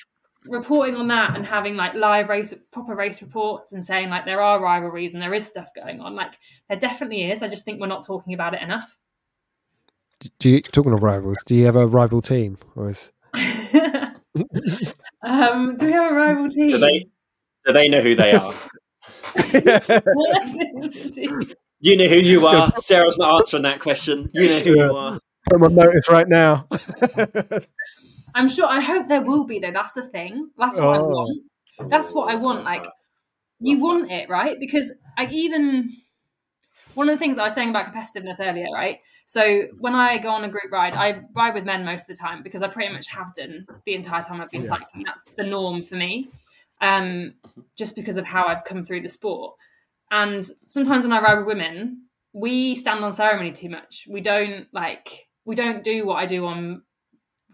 reporting on that and having like live race, proper race reports, and saying like there are rivalries and there is stuff going on. Like there definitely is. I just think we're not talking about it enough. Do you talking of rivals? Do you have a rival team, or is *laughs* um, do we have a rival team? Do they do they know who they are? *laughs* You know who you are. Sarah's not answering that question. You know who Yeah. you are. put my notice right now? *laughs* I'm sure. I hope there will be though. That's the thing. That's what I Oh. want. That's what I want. Like you want it, right? Because I even one of the things I was saying about competitiveness earlier, right? So when I go on a group ride, I ride with men most of the time because I pretty much have done the entire time I've been Yeah. cycling. That's the norm for me, um, just because of how I've come through the sport. And sometimes when I ride with women, we stand on ceremony too much. We don't like we don't do what I do on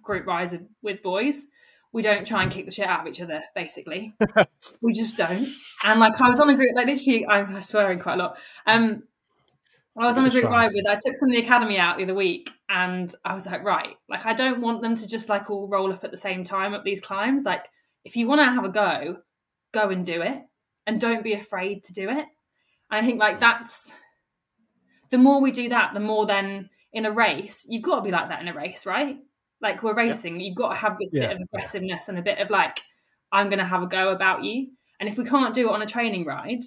group rides with, with boys. We don't try and kick the shit out of each other, basically. *laughs* we just don't. And like I was on a group, like literally, I'm swearing quite a lot. Um, I was on a group ride with. I took some of the academy out the other week, and I was like, right, like I don't want them to just like all roll up at the same time up these climbs. Like, if you want to have a go, go and do it, and don't be afraid to do it. And I think like that's the more we do that, the more then in a race, you've got to be like that in a race, right? Like we're racing, you've got to have this Yeah. bit of aggressiveness and a bit of like, I'm going to have a go about you. And if we can't do it on a training ride,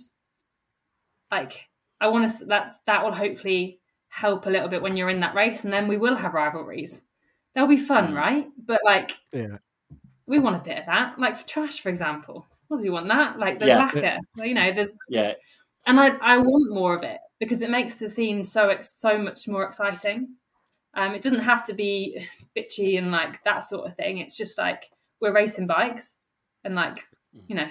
like I want to, that's that will hopefully help a little bit when you're in that race, and then we will have rivalries. They'll be fun, Mm. right? But like, Yeah. we want a bit of that. Like for trash, for example, what do we want that? Like there's Yeah. lacquer, you know, there's Yeah, and I, I want more of it because it makes the scene so so much more exciting. Um, it doesn't have to be *laughs* bitchy and like that sort of thing. It's just like we're racing bikes and like you know.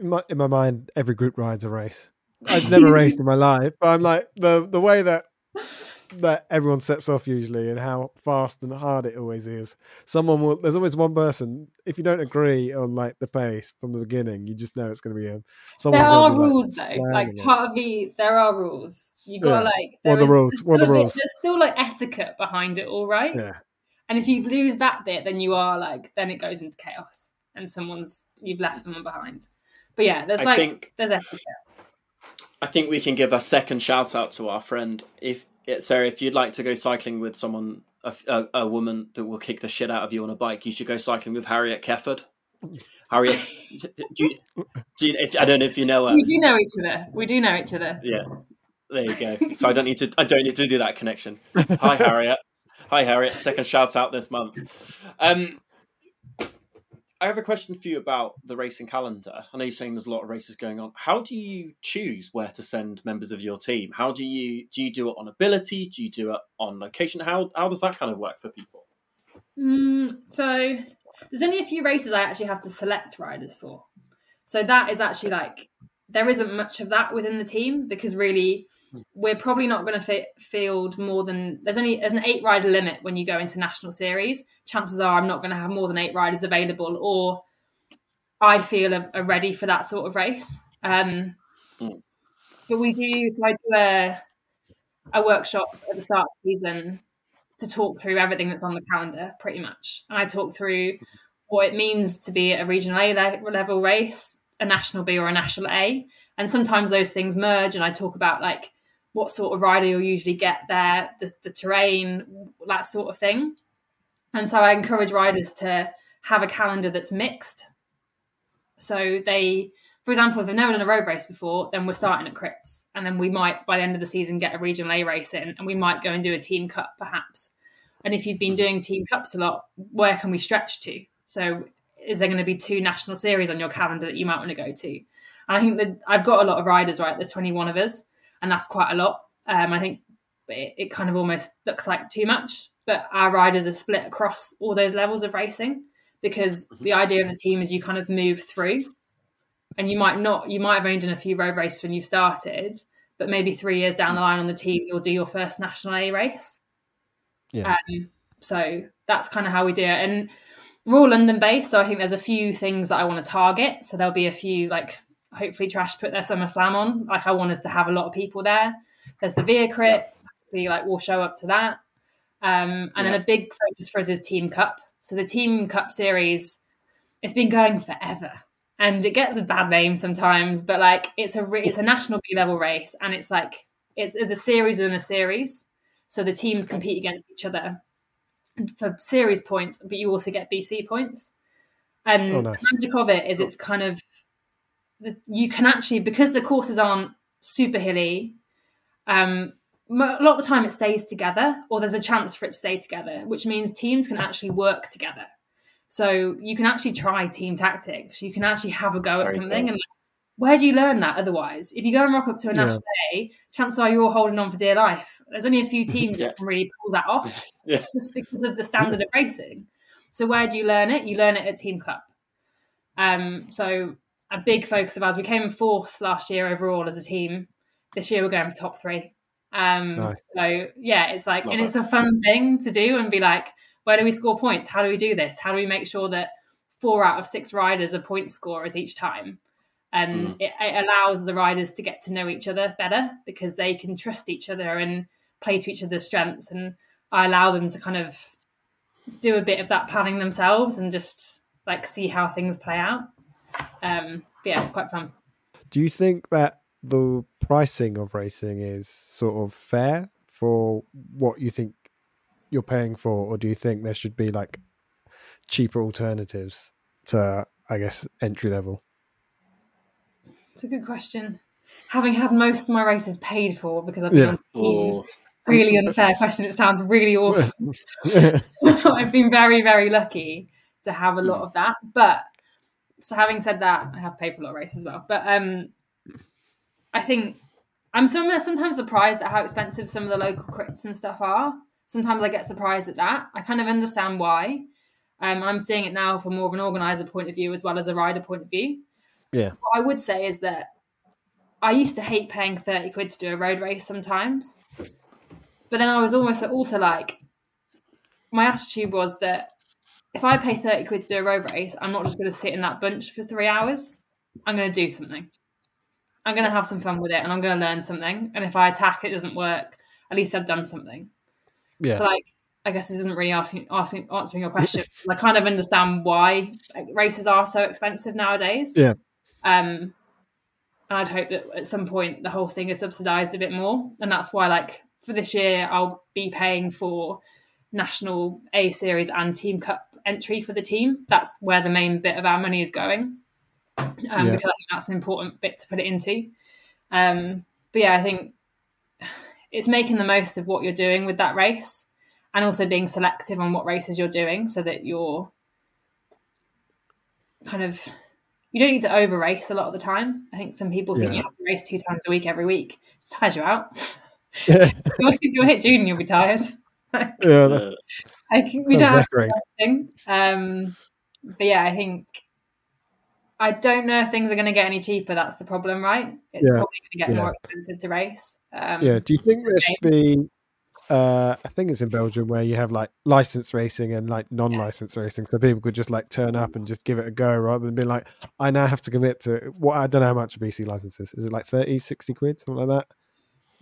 in my, in my mind, every group ride's a race. I've never *laughs* raced in my life, but I'm like the the way that that everyone sets off usually and how fast and hard it always is. Someone will there's always one person, if you don't agree on like the pace from the beginning, you just know it's gonna be him. There are be, rules like, though. Like part of me there are rules. You gotta yeah. like what are the rules? What are the rules? Bit, there's still like etiquette behind it all right. Yeah. And if you lose that bit, then you are like then it goes into chaos and someone's you've left someone behind. But yeah, there's I like think, there's etiquette. I think we can give a second shout out to our friend. If Sarah, if you'd like to go cycling with someone, a, a, a, woman that will kick the shit out of you on a bike, you should go cycling with Harriet Kefford. Harriet, do you, do you, if, I don't know if you know her. We do know each other. We do know each other. Yeah, there you go. So I don't need to. I don't need to do that connection. Hi, Harriet. Hi, Harriet. Second shout out this month. Um, I have a question for you about the racing calendar. I know you're saying there's a lot of races going on. How do you choose where to send members of your team? How do you do you do it on ability? Do you do it on location? How how does that kind of work for people? Mm, so there's only a few races I actually have to select riders for. So that is actually like there isn't much of that within the team because really we're probably not going to field more than there's only there's an eight rider limit when you go into national series. Chances are I'm not going to have more than eight riders available, or I feel are, are ready for that sort of race. Um, mm. But we do so I do a a workshop at the start of the season to talk through everything that's on the calendar, pretty much, and I talk through what it means to be a regional A level race, a national B or a national A, and sometimes those things merge. And I talk about like what sort of rider you'll usually get there, the, the terrain, that sort of thing. And so I encourage riders to have a calendar that's mixed. So they, for example, if they've never done a road race before, then we're starting at crits. And then we might, by the end of the season, get a regional A race in and we might go and do a team cup perhaps. And if you've been mm-hmm. doing team cups a lot, where can we stretch to? So is there going to be two national series on your calendar that you might want to go to? And I think that I've got a lot of riders, right? There's 21 of us and that's quite a lot. Um, I think it, it, kind of almost looks like too much, but our riders are split across all those levels of racing because mm-hmm. the idea of the team is you kind of move through, and you might not, you might have only done a few road races when you started, but maybe three years down the line on the team, you'll do your first national A race. Yeah. Um, so that's kind of how we do it, and we're all London based, so I think there's a few things that I want to target. So there'll be a few like hopefully Trash put their Summer Slam on. Like I want us to have a lot of people there. There's the Via Crit. We like we'll show up to that. Um, and yeah. then a big focus for us is Team Cup. So the Team Cup series, it's been going forever, and it gets a bad name sometimes. But like it's a it's a national B level race, and it's like it's, it's a series within a series. So the teams compete against each other for series points, but you also get BC points. And oh, nice. the magic of it is it's kind of you can actually because the courses aren't super hilly um, a lot of the time it stays together or there's a chance for it to stay together which means teams can actually work together so you can actually try team tactics you can actually have a go at Very something cool. and where do you learn that otherwise if you go and rock up to a national yeah. day chances are you're holding on for dear life there's only a few *laughs* teams yeah. that can really pull that off *laughs* yeah. just because of the standard *laughs* of racing so where do you learn it you learn it at team cup um, so a big focus of ours. We came fourth last year overall as a team. This year we're going for top three. Um, nice. So yeah, it's like, Love and it. it's a fun thing to do and be like, where do we score points? How do we do this? How do we make sure that four out of six riders are point scorers each time? And mm. it, it allows the riders to get to know each other better because they can trust each other and play to each other's strengths. And I allow them to kind of do a bit of that planning themselves and just like see how things play out. Um, yeah, it's quite fun. Do you think that the pricing of racing is sort of fair for what you think you're paying for, or do you think there should be like cheaper alternatives to, I guess, entry level? It's a good question. Having had most of my races paid for because I've been yeah. on teams, oh. really unfair question. It sounds really awful. *laughs* *laughs* I've been very, very lucky to have a lot of that, but so having said that, I have paid for a lot of races as well. But um, I think I'm sometimes surprised at how expensive some of the local crits and stuff are. Sometimes I get surprised at that. I kind of understand why. Um, I'm seeing it now from more of an organizer point of view as well as a rider point of view. Yeah. What I would say is that I used to hate paying 30 quid to do a road race sometimes. but then I was almost also like, my attitude was that if I pay 30 quid to do a road race, I'm not just going to sit in that bunch for three hours. I'm going to do something. I'm going to have some fun with it and I'm going to learn something. And if I attack, it doesn't work, at least I've done something. Yeah. So, like, I guess this isn't really asking, asking answering your question. I kind of understand why races are so expensive nowadays. Yeah. Um, and I'd hope that at some point the whole thing is subsidised a bit more, and that's why, like, for this year, I'll be paying for national A series and Team Cup entry for the team. That's where the main bit of our money is going, um, Yeah. because I think that's an important bit to put it into. Um, but yeah, I think it's making the most of what you're doing with that race, and also being selective on what races you're doing, so that you're kind of you don't need to over race a lot of the time. I think some people think you have to race two times a week every week. It tires you out. yeah, *laughs* you'll, *laughs* you'll hit June and you'll be tired. that's Like, we don't have thing. Um, but yeah, I think I don't know if things are going to get any cheaper. That's the problem, right? It's Yeah. probably going to get Yeah. more expensive to race. Um, Yeah. Do you think there should be? Uh, I think it's in Belgium where you have like license racing and like non-license racing, so people could just like turn up and just give it a go rather than be like, I now have to commit to what I don't know how much a BC license is. Is it like 30, 60 quid, something like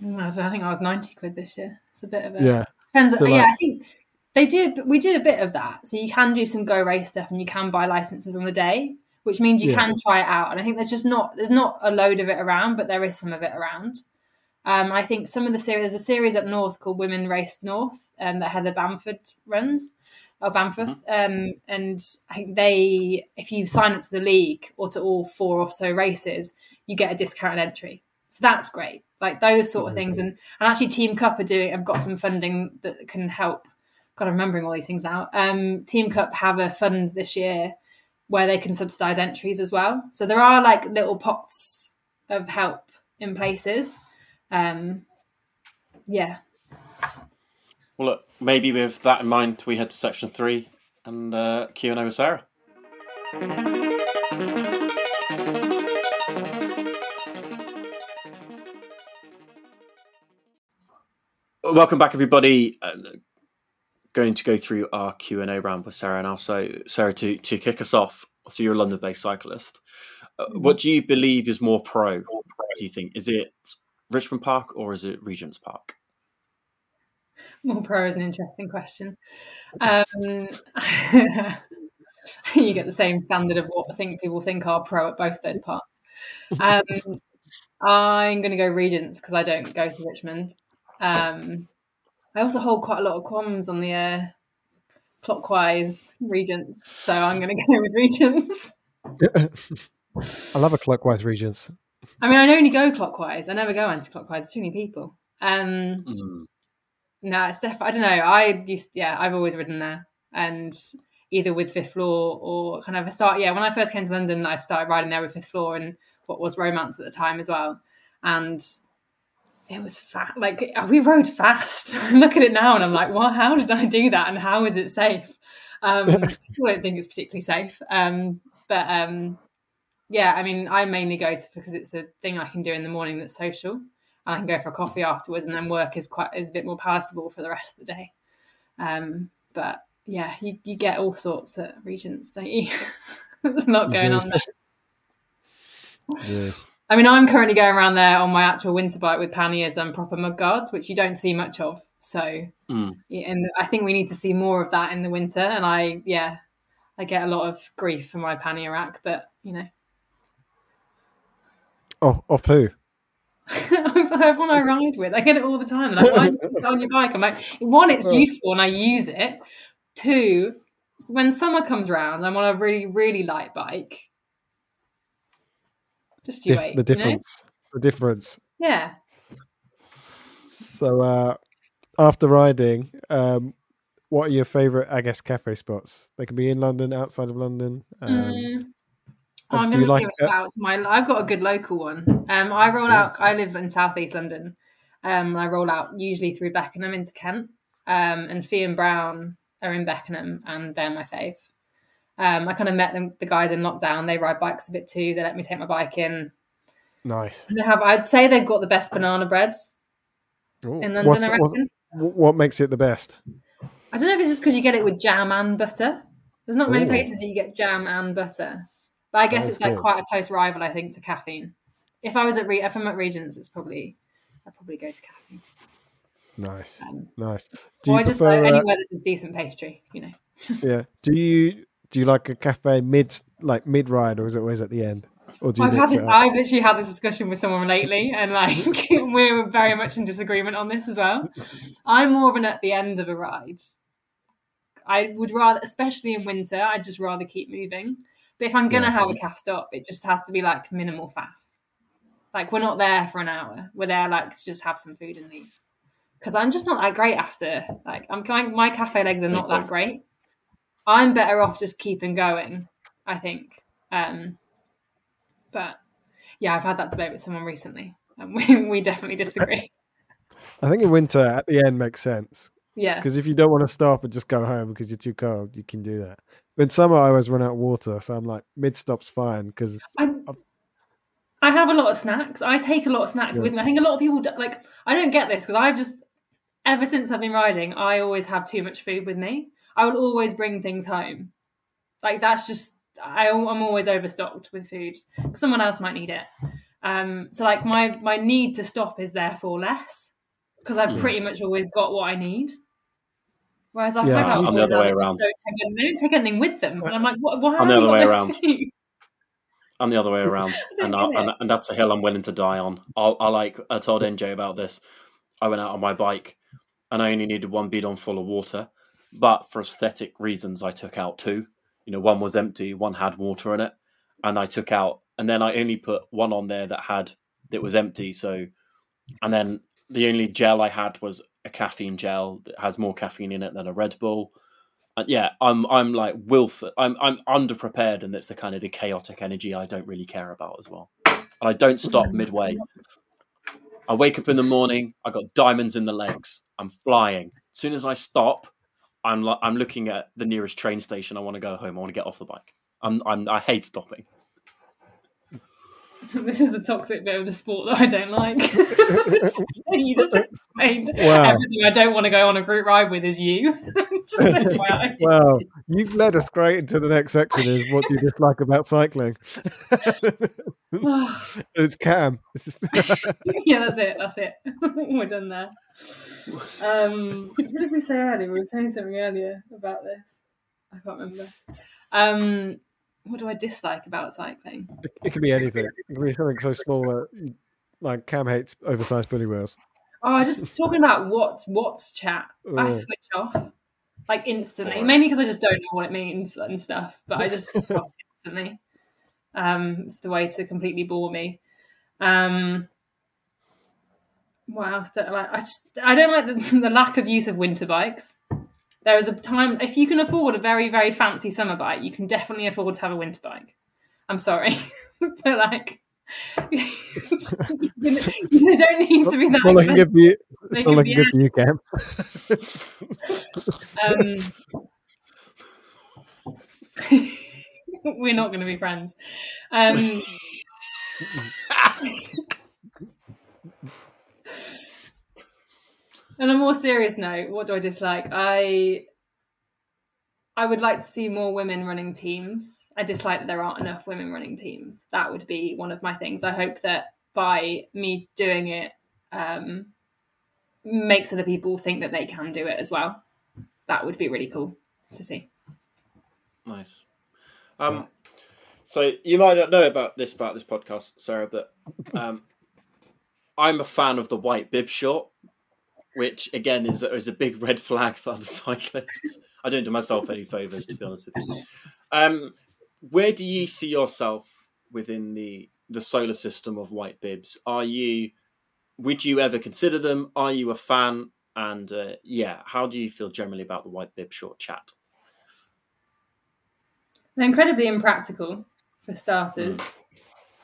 I, don't I think I was ninety quid this year. It's a bit of a? Yeah. depends. So, yeah, like- I think they do. We do a bit of that, so you can do some go race stuff, and you can buy licenses on the day, which means you Yeah. can try it out. And I think there's just not there's not a load of it around, but there is some of it around. Um, I think some of the series there's a series up north called Women Race North, um, that Heather Bamford runs, or Bamforth, um, and I think they if you sign up to the league or to all four or so races, you get a discounted entry. So that's great. Like those sort of things, and and actually Team Cup are doing. I've got some funding that can help. God, I'm remembering all these things now. Um, Team Cup have a fund this year where they can subsidise entries as well. So there are like little pots of help in places. Um, yeah, well, look, maybe with that in mind, we head to section three and uh, Q and A with Sarah. Welcome back, everybody. Going to go through our Q and A round with Sarah now. So, Sarah, to to kick us off, so you're a London-based cyclist. Uh, what do you believe is more pro? Do you think is it Richmond Park or is it Regent's Park? more pro is an interesting question. Um, *laughs* you get the same standard of what I think people think are pro at both those parts. Um, I'm going to go Regents because I don't go to Richmond. Um, I also hold quite a lot of qualms on the uh, clockwise Regents, so I'm going *laughs* to go with Regents. *laughs* I love a clockwise regents. I mean, I only go clockwise. I never go anti-clockwise. It's too many people. Um, Mm. No, it's def- I don't know. I used, yeah, I've always ridden there, and either with Fifth Floor or kind of a start. Yeah, when I first came to London, I started riding there with Fifth Floor and what was Romance at the time as well, and it was fast. Like we rode fast. *laughs* I look at it now and I'm like, well, how did I do that, and how is it safe? Um, *laughs* I don't think it's particularly safe, um, but um, yeah, I mean, I mainly go to because it's a thing I can do in the morning that's social. And I can go for a coffee afterwards, and then work is quite is a bit more palatable for the rest of the day. Um, but yeah, you, you get all sorts at Regents, don't you? *laughs* There's a lot going on there. Yeah. I mean, I'm currently going around there on my actual winter bike with panniers and proper mud guards, which you don't see much of. So, Mm. and I think we need to see more of that in the winter. And I, yeah, I get a lot of grief for my pannier rack, but you know, Oh, off who? *laughs* everyone I ride with, I get it all the time. Like, why do you on your bike? I'm like, one, it's Oh. useful and I use it. Two, when summer comes around, I'm on a really, really light bike. Just you Dif- wait. the you know? difference. The difference. Yeah. So uh, after riding, um, what are your favourite, I guess, cafe spots? They can be in London, outside of London. Um, Mm. Oh, I'm going you to like give a shout out to my. I've got a good local one. Um, I roll out. I live in southeast London. Um, I roll out usually through Beckenham into Kent. Um, and Fee and Brown are in Beckenham, and they're my fave. Um, I kind of met them, the guys in lockdown. They ride bikes a bit too. They let me take my bike in. nice. And they have. I'd say they've got the best banana breads Ooh. in London. What's, I what, reckon. wh- what makes it the best? I don't know if it's just because you get it with jam and butter. There's not many Ooh. places that you get jam and butter, but I guess That's it's like good. quite a close rival, I think, to caffeine. If I was at Re- if I'm at Regents, it's probably I'd probably go to caffeine. Nice, Um, nice. Do or you I just like uh, anywhere that's a decent pastry, you know. yeah. Do you do you like a cafe mid like mid ride, or is it always at the end? Or do you I've had this. I've literally had this discussion with someone lately, and like *laughs* we're very much in disagreement on this as well. I'm more of an at the end of a ride. I would rather, especially in winter, I'd just rather keep moving. But if I'm gonna Yeah. have a calf stop, it just has to be like minimal faff. Like we're not there for an hour. We're there like to just have some food and leave. Because I'm just not that great after. Like I'm kind. My cafe legs are not that great. I'm better off just keeping going. I think. Um, but yeah, I've had that debate with someone recently, and we, *laughs* we definitely disagree. *laughs* I think in winter at the end makes sense Yeah, because if you don't want to stop and just go home because you're too cold, you can do that. But in summer, I always run out of water, so I'm like mid stop's fine because I, I have a lot of snacks. I take a lot of snacks Yeah. with me. I think a lot of people do, like. I don't get this because I've just ever since I've been riding, I always have too much food with me. I will always bring things home. Like that's just I, I'm always overstocked with food. Someone else might need it. Um, so like my my need to stop is therefore less because I've Mm. pretty much always got what I need. Whereas I Yeah, like I'm I'm the other way around. Don't take, don't take anything with them, and I'm like, what? how I'm the other way *laughs* around. food? I'm the other way around, and, I, and and that's a hill I'm willing to die on. I'll, I like I told NJ about this. I went out on my bike, and I only needed one bidon full of water, but for aesthetic reasons, I took out two. You know, one was empty, one had water in it, and I took out, and then I only put one on there that had that was empty. So, and then the only gel I had was a caffeine gel that has more caffeine in it than a Red Bull. And yeah, I'm I'm like Wilford. I'm I'm underprepared, and that's the kind of the chaotic energy I don't really care about as well. And I don't stop mm-hmm. midway. I wake up in the morning. I got diamonds in the legs. I'm flying. As soon as I stop, I'm I'm looking at the nearest train station. I want to go home. I want to get off the bike. I'm, I'm I hate stopping. *laughs* this is the toxic bit of the sport that I don't like. *laughs* *laughs* you just explained Wow. everything I don't want to go on a group ride with is you. Well, you've led us great into the next section. Is what do you dislike about cycling? *sighs* it's Cam. It's just yeah, that's it. That's it. We're done there. Um, what did we say earlier? We were saying something earlier about this. I can't remember. Um, what do I dislike about cycling? it can be anything. It can be something so small that you- like Cam hates oversized bully wheels. Oh, just talking about what's what's chat. I Oh. switch off like instantly, mainly because I just don't know what it means and stuff. But I just switch *laughs* off instantly. Um, it's the way to completely bore me. Um, what else don't I like? I just I don't like the, *laughs* the lack of use of winter bikes. There is a time if you can afford a very very fancy summer bike, you can definitely afford to have a winter bike. I'm sorry, *laughs* but like. *laughs* you don't need to be that Not looking good for you. It's not can looking good for you, Cam. Um, *laughs* we're not going to be friends. Um, on a more serious note, what do I dislike? I I would like to see more women running teams. I dislike that there aren't enough women running teams. That would be one of my things. I hope that by me doing it, um, makes other people think that they can do it as well. That would be really cool to see. Nice. Um, so you might not know about this about this podcast, Sarah, but um, I'm a fan of the white bib short, which again is a, is a big red flag for other *laughs* cyclists. I don't do myself any favors, to be honest with you. Um, where do you see yourself within the the solar system of white bibs? Are you would you ever consider them? Are you a fan? And uh, yeah, how do you feel generally about the white bib short chat? They're incredibly impractical for starters.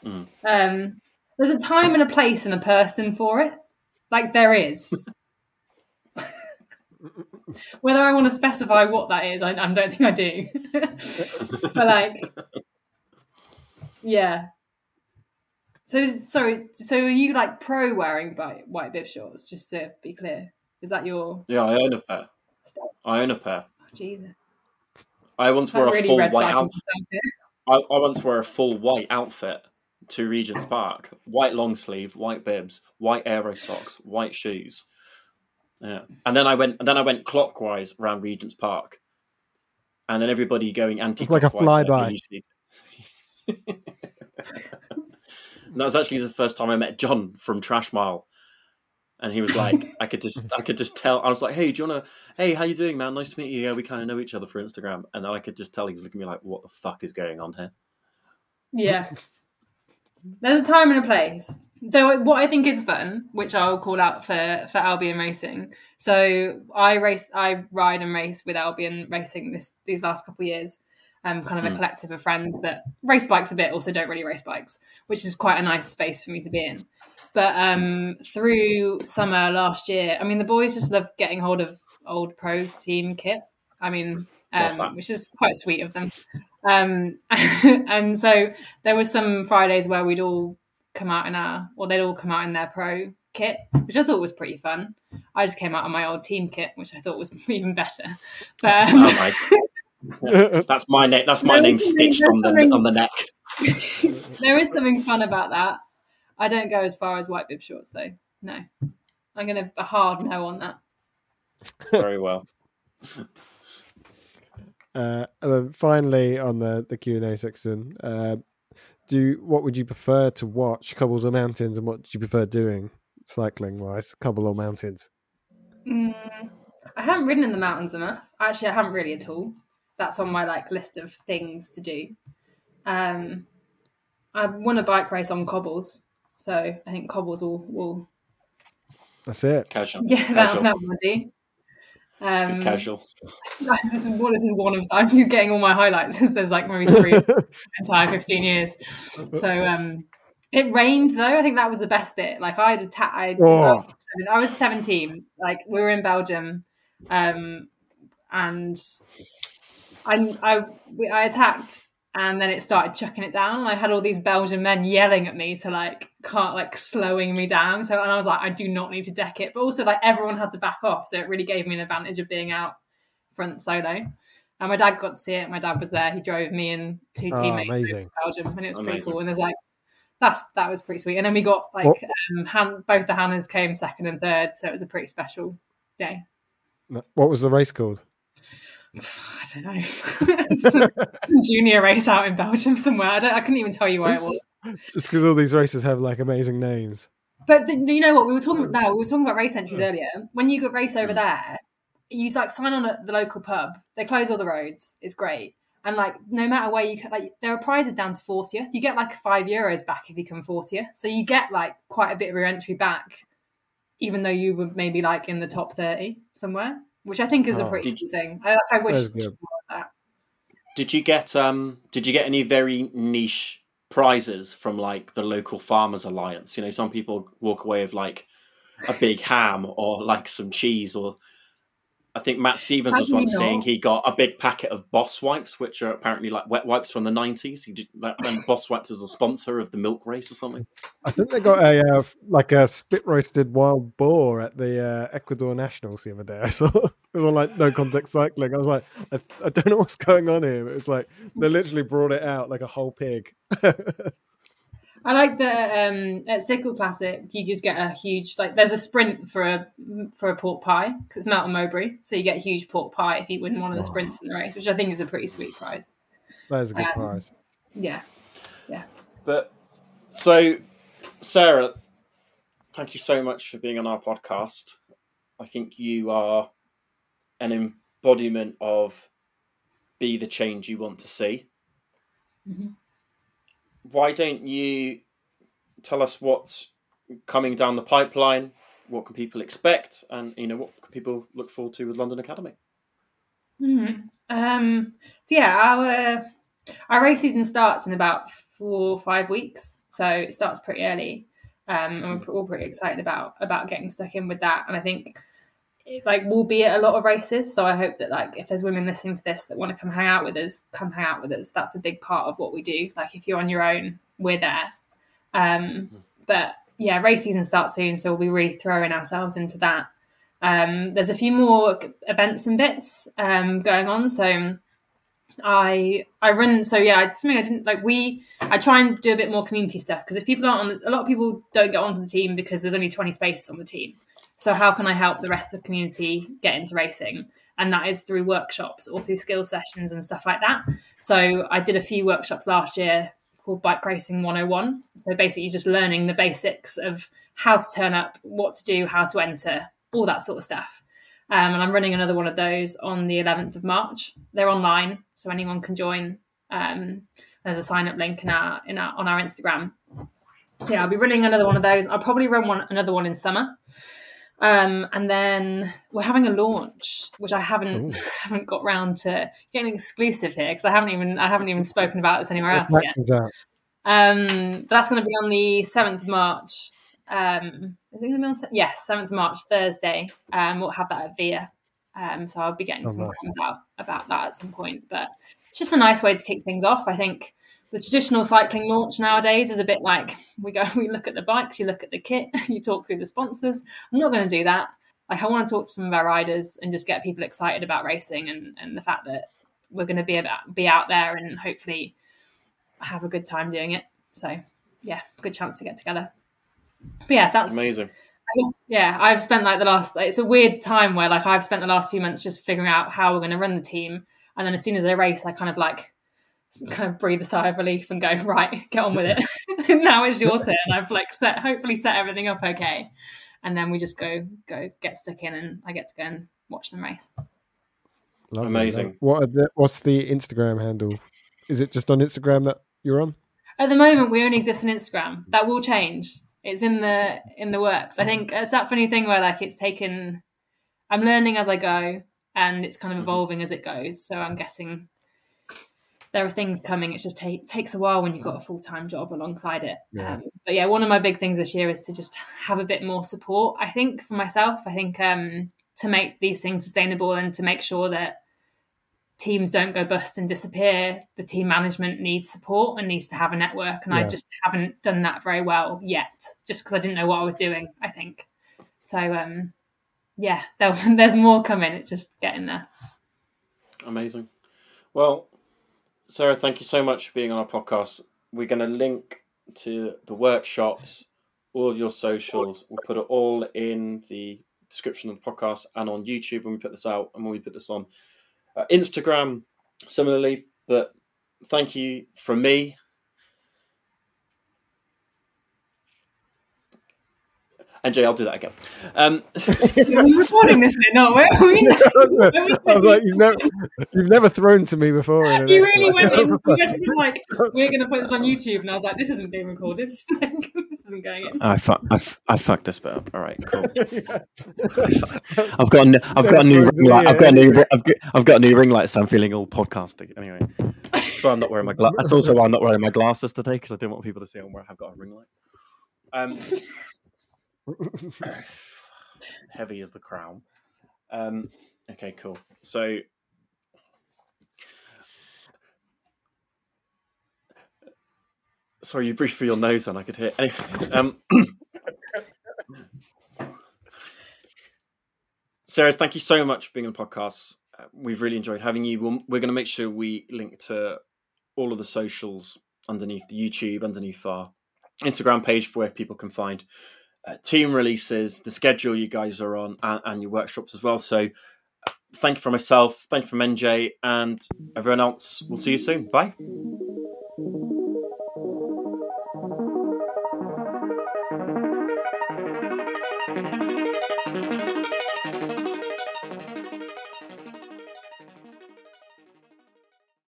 Mm. Um, there's a time and a place and a person for it. Like there is. *laughs* Whether I want to specify what that is, I, I don't think I do. *laughs* but like, yeah. So sorry. So are you like pro wearing white white bib shorts? Just to be clear. Is that your? Yeah, I own a pair. I own a pair. Oh, Jesus. I once wore a really full white outfit. I, I once wore a full white outfit to Regent's Park. White long sleeve, white bibs, white aero socks, white shoes. Yeah, and then I went. And then I went clockwise around Regent's Park, and then everybody going anti. like a flyby. *laughs* that was actually the first time I met John from Trash Mile, and he was like, *laughs* I could just, I could just tell. I was like, Hey, do you wanna? Hey, how you doing, man? Nice to meet you. Yeah, we kind of know each other for Instagram, and then I could just tell he was looking at me like, What the fuck is going on here? Yeah. There's a time and a place. Though what I think is fun, which I'll call out for for Albion Racing. So I race, I ride and race with Albion Racing this these last couple of years. Um, kind of a Mm. collective of friends that race bikes a bit, also don't really race bikes, which is quite a nice space for me to be in. But um, through summer last year, I mean, the boys just love getting hold of old pro team kit. I mean, um, which is quite sweet of them. Um, *laughs* and so there were some Fridays where we'd all come out in our, or they'd all come out in their pro kit, which I thought was pretty fun. I just came out in my old team kit, which I thought was *laughs* even better. But Oh, um, nice. *laughs* That's my name. That's my name stitched on the on the neck. *laughs* there is something fun about that. I don't go as far as white bib shorts though. No, I'm going to a hard no on that. Very well. Uh, and then finally, on the the Q and A section, uh, do what would you prefer to watch, cobbles or mountains, and what do you prefer doing cycling wise, cobble or mountains? Mm, I haven't ridden in the mountains enough. Actually, I haven't really at all. That's on my like list of things to do. Um, I won a bike race on cobbles, so I think cobbles will will That's it. Casual. yeah that Casual. that will do. Um, casual. *laughs* this is one, this is one of I'm getting all my highlights. *laughs* Since there's like maybe three *laughs* entire 15 years. So um, it rained though. I think that was the best bit. Like I had atta- I, Oh. I was 17. Like we were in Belgium, um, and I I we, I attacked. And then it started chucking it down, and I had all these Belgian men yelling at me to like can't like slowing me down. So and I was like, I do not need to deck it, but also like everyone had to back off, so it really gave me an advantage of being out front solo. And my dad got to see it. My dad was there. He drove me and two teammates amazing. to Belgium, and it was pretty cool. And there's like, that's that was pretty sweet. And then we got like um, Han, both the Hannahs came second and third, so it was a pretty special day. What was the race called? I don't know, *laughs* some, some junior race out in Belgium somewhere. I don't. I couldn't even tell you where it was. Just because all these races have like amazing names. But the, you know what we were talking about? Now we were talking about race entries earlier. When you go race over there, you like sign on at the local pub. They close all the roads. It's great, and like no matter where you ca- like, there are prizes down to fortieth. You get like five euros back if you come fortieth. So you get like quite a bit of your entry back, even though you were maybe like in the top thirty somewhere, which I think is a Oh. pretty good thing. I, I wish more of that. Did you get um? Did you get any very niche prizes from like the local farmers alliance? You know, some people walk away with like a big ham or like some cheese or. I think Matt Stevens was Actually once saying he got a big packet of Boss wipes, which are apparently like wet wipes from the nineties. He did like when Boss wipes was a sponsor of the milk race or something. I think they got a uh, like a spit roasted wild boar at the uh, Ecuador Nationals the other day. *laughs* I saw it was on like no context cycling. I was like, I, I don't know what's going on here. But it's like they literally brought it out like a whole pig. *laughs* I like that um, at Cicle Classic you just get a huge like there's a sprint for a for a pork pie because it's Melton Mowbray, so you get a huge pork pie if you win one of the Wow. sprints in the race, which I think is a pretty sweet prize. that is a good Um, prize. Yeah, yeah. But so, Sarah, thank you so much for being on our podcast. I think you are an embodiment of be the change you want to see. Mhm. Why don't you tell us what's coming down the pipeline? What can people expect, and you know what can people look forward to with London Academy? Mhm. Um, so yeah, our our race season starts in about four or five weeks, so it starts pretty early, um, and we're all pretty excited about about getting stuck in with that. And I think like we'll be at a lot of races, so I hope that like if there's women listening to this that want to come hang out with us, come hang out with us. That's a big part of what we do. Like if you're on your own, we're there. Um, but yeah, race season starts soon, so we'll be really throwing ourselves into that. Um, there's a few more events and bits um, going on. So I I run so yeah it's something I didn't like we I try and do a bit more community stuff because if people aren't on a lot of people don't get onto the team because there's only 20 spaces on the team so how can I help the rest of the community get into racing and that is through workshops or through skill sessions and stuff like that so I did a few workshops last year called bike racing 101 so basically just learning the basics of how to turn up what to do how to enter all that sort of stuff um, and I'm running another one of those on the 11th of March. They're online, so anyone can join. Um, there's a sign up link in our, in our on our Instagram. So yeah, I'll be running another one of those. I'll probably run one another one in summer. Um, and then we're having a launch, which I haven't Ooh. *laughs* haven't got round to getting exclusive here because I haven't even I haven't even spoken about this anywhere else yet. Um, that's going to be on the seventh of March um, is it going to be on? Yes, seventh March, Thursday. Um, we'll have that at VIA. Um, so I'll be getting oh, some nice. comments out about that at some point. But it's just a nice way to kick things off. I think the traditional cycling launch nowadays is a bit like we go, *laughs* we look at the bikes, you look at the kit, *laughs* you talk through the sponsors. I'm not going to do that. Like I want to talk to some of our riders and just get people excited about racing and, and the fact that we're going to be about be out there and hopefully have a good time doing it. So yeah, good chance to get together. But yeah, that's amazing. Guess, yeah, I've spent like the last. It's a weird time where like I've spent the last few months just figuring out how we're going to run the team, and then as soon as I race, I kind of like kind of breathe a sigh of relief and go *laughs* right, get on with it. *laughs* *laughs* now it's your turn. I've like set, hopefully set everything up okay, and then we just go go get stuck in, and I get to go and watch them race. Lovely. Amazing. What the, what's the Instagram handle? Is it just on Instagram that you're on? At the moment, we only exist on Instagram. That will change it's in the in the works. I think it's that funny thing where like it's taken. I'm learning as I go, and it's kind of mm-hmm. evolving as it goes. So I'm guessing there are things coming. It just take, takes a while when you've got a full time job alongside it. Yeah. Um, but yeah, one of my big things this year is to just have a bit more support. I think for myself, I think um, to make these things sustainable and to make sure that teams don't go bust and disappear, the team management needs support and needs to have a network. And yeah. I just haven't done that very well yet, just because I didn't know what I was doing, I think. So, um, yeah, *laughs* there's more coming. It's just getting there. Amazing. Well, Sarah, thank you so much for being on our podcast. We're going to link to the workshops, all of your socials. We'll put it all in the description of the podcast and on YouTube when we put this out and when we put this on uh, Instagram, similarly, but thank you from me. And Jay, I'll do that again. Um, *laughs* We're recording this, not *laughs* where are we? I was like, you've never, you've never thrown to me before. *laughs* you really went in, you like, we're going to put this on YouTube, and I was like, this isn't being recorded. this isn't going in. I, fu- I, f- I fucked this bit up. All right, cool. I've got a, I've got a new ring light. I've got a new, I've got, I've got a new ring light, so I'm feeling all podcasting. Anyway, so I'm not wearing my glasses. That's also why I'm not wearing my glasses today because I didn't want people to see I'm where I've got a ring light. Um, *laughs* Heavy as the crown. Um, okay, cool. So Sorry, you breathed through your nose, and I could hear. Um, *coughs* Sarah, thank you so much for being on the podcast. Uh, we've really enjoyed having you. we we're going to make sure we link to all of the socials underneath the YouTube, underneath our Instagram page for where people can find uh, team releases, the schedule you guys are on, and, and your workshops as well. So, uh, thank you for myself, thank you from NJ, and everyone else. We'll see you soon. Bye.